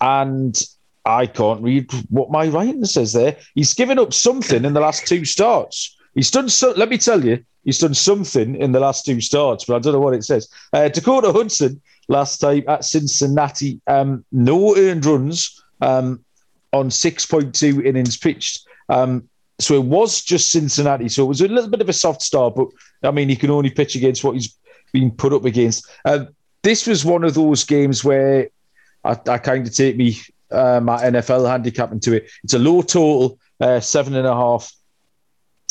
and I can't read what my writing says there. He's given up something in the last two starts. He's done so. Let me tell you, he's done something in the last two starts, but I don't know what it says. Uh, Dakota Hudson last time at Cincinnati, um, no earned runs um, on 6.2 innings pitched. Um, so it was just Cincinnati. So it was a little bit of a soft start, but I mean, he can only pitch against what he's been put up against. Uh, this was one of those games where I, I kind of take me uh, my NFL handicap into it. It's a low total, uh, seven and a half.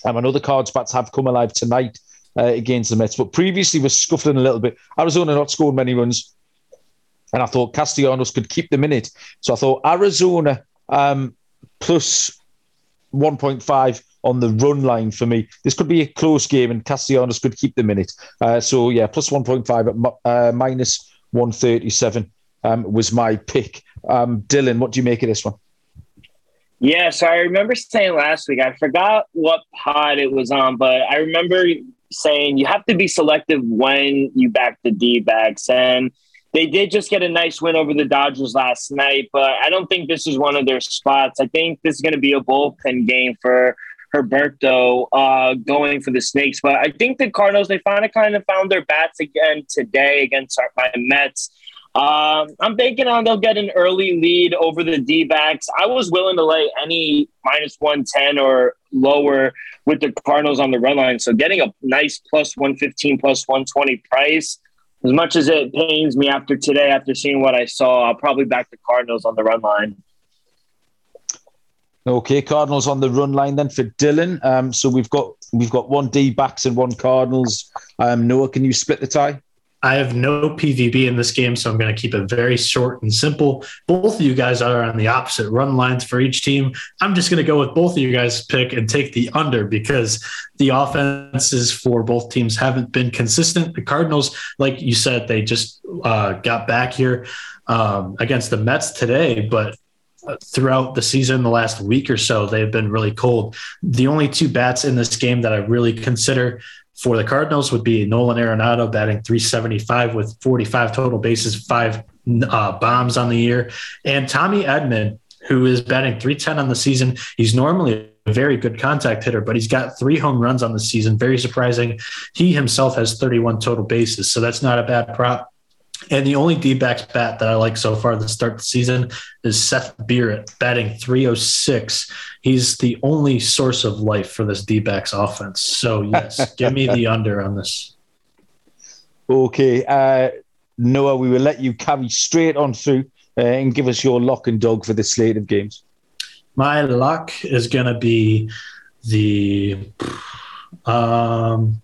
Um, I know the cards bats have come alive tonight. uh, against the Mets, but previously was scuffling a little bit. Arizona not scored many runs, and I thought Castellanos could keep them in it. So I thought Arizona um, plus 1.5 on the run line for me. This could be a close game, and Castellanos could keep them in it. Uh, so yeah, plus 1.5 at uh, minus 137 um, was my pick. Um, Dylan, what do you make of this one? Yeah, so I remember saying last week, I forgot what pod it was on, but I remember saying you have to be selective when you back the D backs. And they did just get a nice win over the Dodgers last night, but I don't think this is one of their spots. I think this is going to be a bullpen game for Herberto uh, going for the Snakes. But I think the Cardinals, they finally kind of found their bats again today against my Mets. Um, I'm banking on they'll get an early lead over the D backs. I was willing to lay any minus 110 or lower with the Cardinals on the run line. So getting a nice plus 115, plus 120 price, as much as it pains me after today, after seeing what I saw, I'll probably back the Cardinals on the run line. Okay, Cardinals on the run line then for Dylan. Um, so we've got we've got one D backs and one Cardinals. Um, Noah, can you split the tie? I have no PVB in this game, so I'm going to keep it very short and simple. Both of you guys are on the opposite run lines for each team. I'm just going to go with both of you guys' pick and take the under because the offenses for both teams haven't been consistent. The Cardinals, like you said, they just uh, got back here um, against the Mets today, but throughout the season, the last week or so, they've been really cold. The only two bats in this game that I really consider for the Cardinals would be Nolan Arenado batting 375 with 45 total bases, five uh, bombs on the year, and Tommy Edman, who is batting 310 on the season. He's normally a very good contact hitter, but he's got three home runs on the season. Very surprising. He himself has 31 total bases, so that's not a bad prop. And the only D backs bat that I like so far to start the season is Seth Beer batting 306. He's the only source of life for this D backs offense. So, yes, [LAUGHS] give me the under on this. Okay. Uh, Noah, we will let you carry straight on through uh, and give us your lock and dog for the slate of games. My lock is going to be the. Um,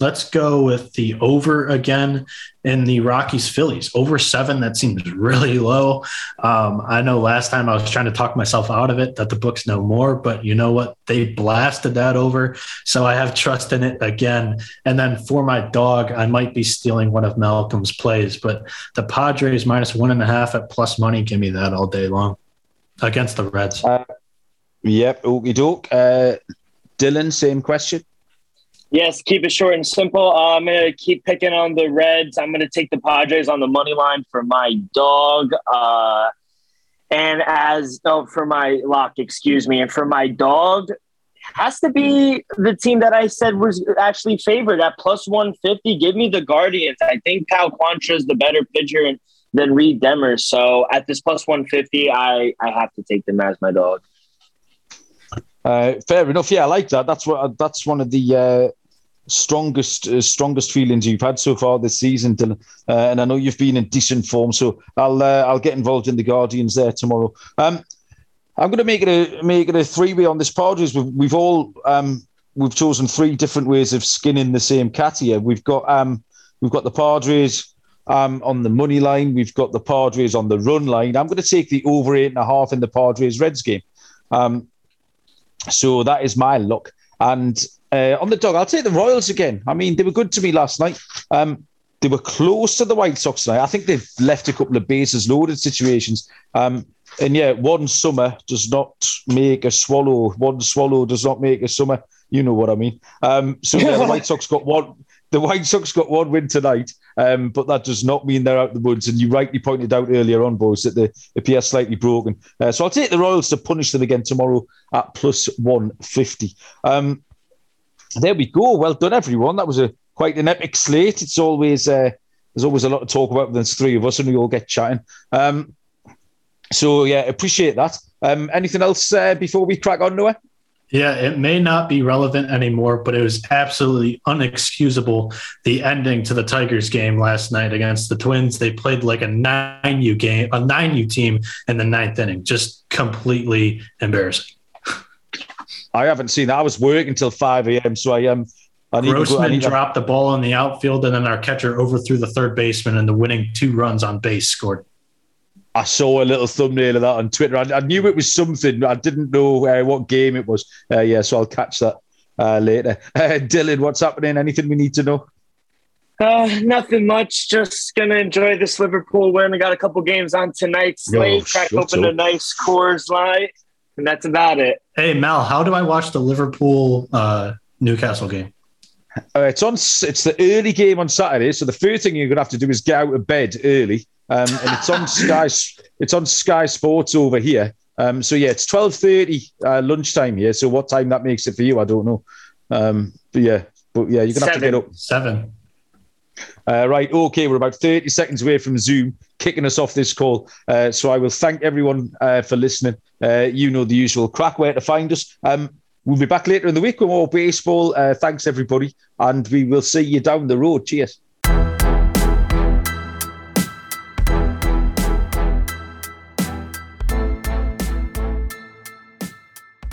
Let's go with the over again in the Rockies Phillies. Over seven, that seems really low. Um, I know last time I was trying to talk myself out of it that the books know more, but you know what? They blasted that over. So I have trust in it again. And then for my dog, I might be stealing one of Malcolm's plays, but the Padres minus one and a half at plus money, give me that all day long against the Reds. Uh, yep. Okey doke. Uh, Dylan, same question. Yes, keep it short and simple. Uh, I'm going to keep picking on the Reds. I'm going to take the Padres on the money line for my dog. Uh, and as oh, for my lock, excuse me, and for my dog, has to be the team that I said was actually favored at plus 150. Give me the Guardians. I think Cal Quantrill is the better pitcher than Reid Detmers. So at this plus 150, I, I have to take them as my dog. Uh, fair enough. Yeah, I like that. That's what. That's one of the uh, strongest uh, strongest feelings you've had so far this season, Dylan. Uh, and I know you've been in decent form, so I'll uh, I'll get involved in the Guardians there tomorrow. Um, I'm going to make it a make it a three way on this Padres. We've, we've all um, we've chosen three different ways of skinning the same cat here. We've got um, we've got the Padres. Um, on the money line, we've got the Padres on the run line. I'm going to take the over eight and a half in the Padres Reds game. Um, so that is my luck. And uh, on the dog, I'll take the Royals again. I mean, they were good to me last night. Um, they were close to the White Sox tonight. I think they've left a couple of bases loaded situations. Um, and yeah, one summer does not make a swallow. One swallow does not make a summer. You know what I mean. Um, so yeah, the [LAUGHS] White Sox got one. The White Sox got one win tonight, um, but that does not mean they're out of the woods. And you rightly pointed out earlier on, boys, that they appear slightly broken. Uh, so I'll take the Royals to punish them again tomorrow at plus 150. Um, there we go. Well done, everyone. That was a quite an epic slate. It's always uh, there's always a lot to talk about when there's three of us and we all get chatting. Um, so yeah, appreciate that. Um, anything else uh, before we crack on, Noah? Yeah, it may not be relevant anymore, but it was absolutely unexcusable. The ending to the Tigers game last night against the Twins. They played like a nine U game, a nine U team in the ninth inning. Just completely embarrassing. I haven't seen that. I was working until 5 a.m. So I um I need go- I Grossman to- dropped the ball in the outfield, and then our catcher overthrew the third baseman, and the winning two runs on base scored. I saw a little thumbnail of that on Twitter. I, I knew it was something. I didn't know uh, what game it was. Uh, yeah, so I'll catch that uh, later. [LAUGHS] Uh, Dylan, what's happening? Anything we need to know? Uh, nothing much. Just gonna enjoy this Liverpool win. I got a couple games on tonight's Yo, slate. Crack shut open up. a nice Coors Light, and that's about it. Hey Mal, how do I watch the Liverpool uh, Newcastle game? Uh, it's on. It's the early game on Saturday. So the first thing you're gonna have to do is get out of bed early, um, and it's on Sky. It's on Sky Sports over here. Um, so yeah, it's twelve thirty uh, lunchtime here. So what time that makes it for you, I don't know. Um, but yeah, but yeah, you're gonna have to get up. Seven. Uh, right, okay, we're about 30 seconds away from Zoom kicking us off this call. Uh, so I will thank everyone uh, for listening. Uh, you know the usual crack where to find us. Um, we'll be back later in the week with more baseball. Uh, thanks, everybody. And we will see you down the road. Cheers.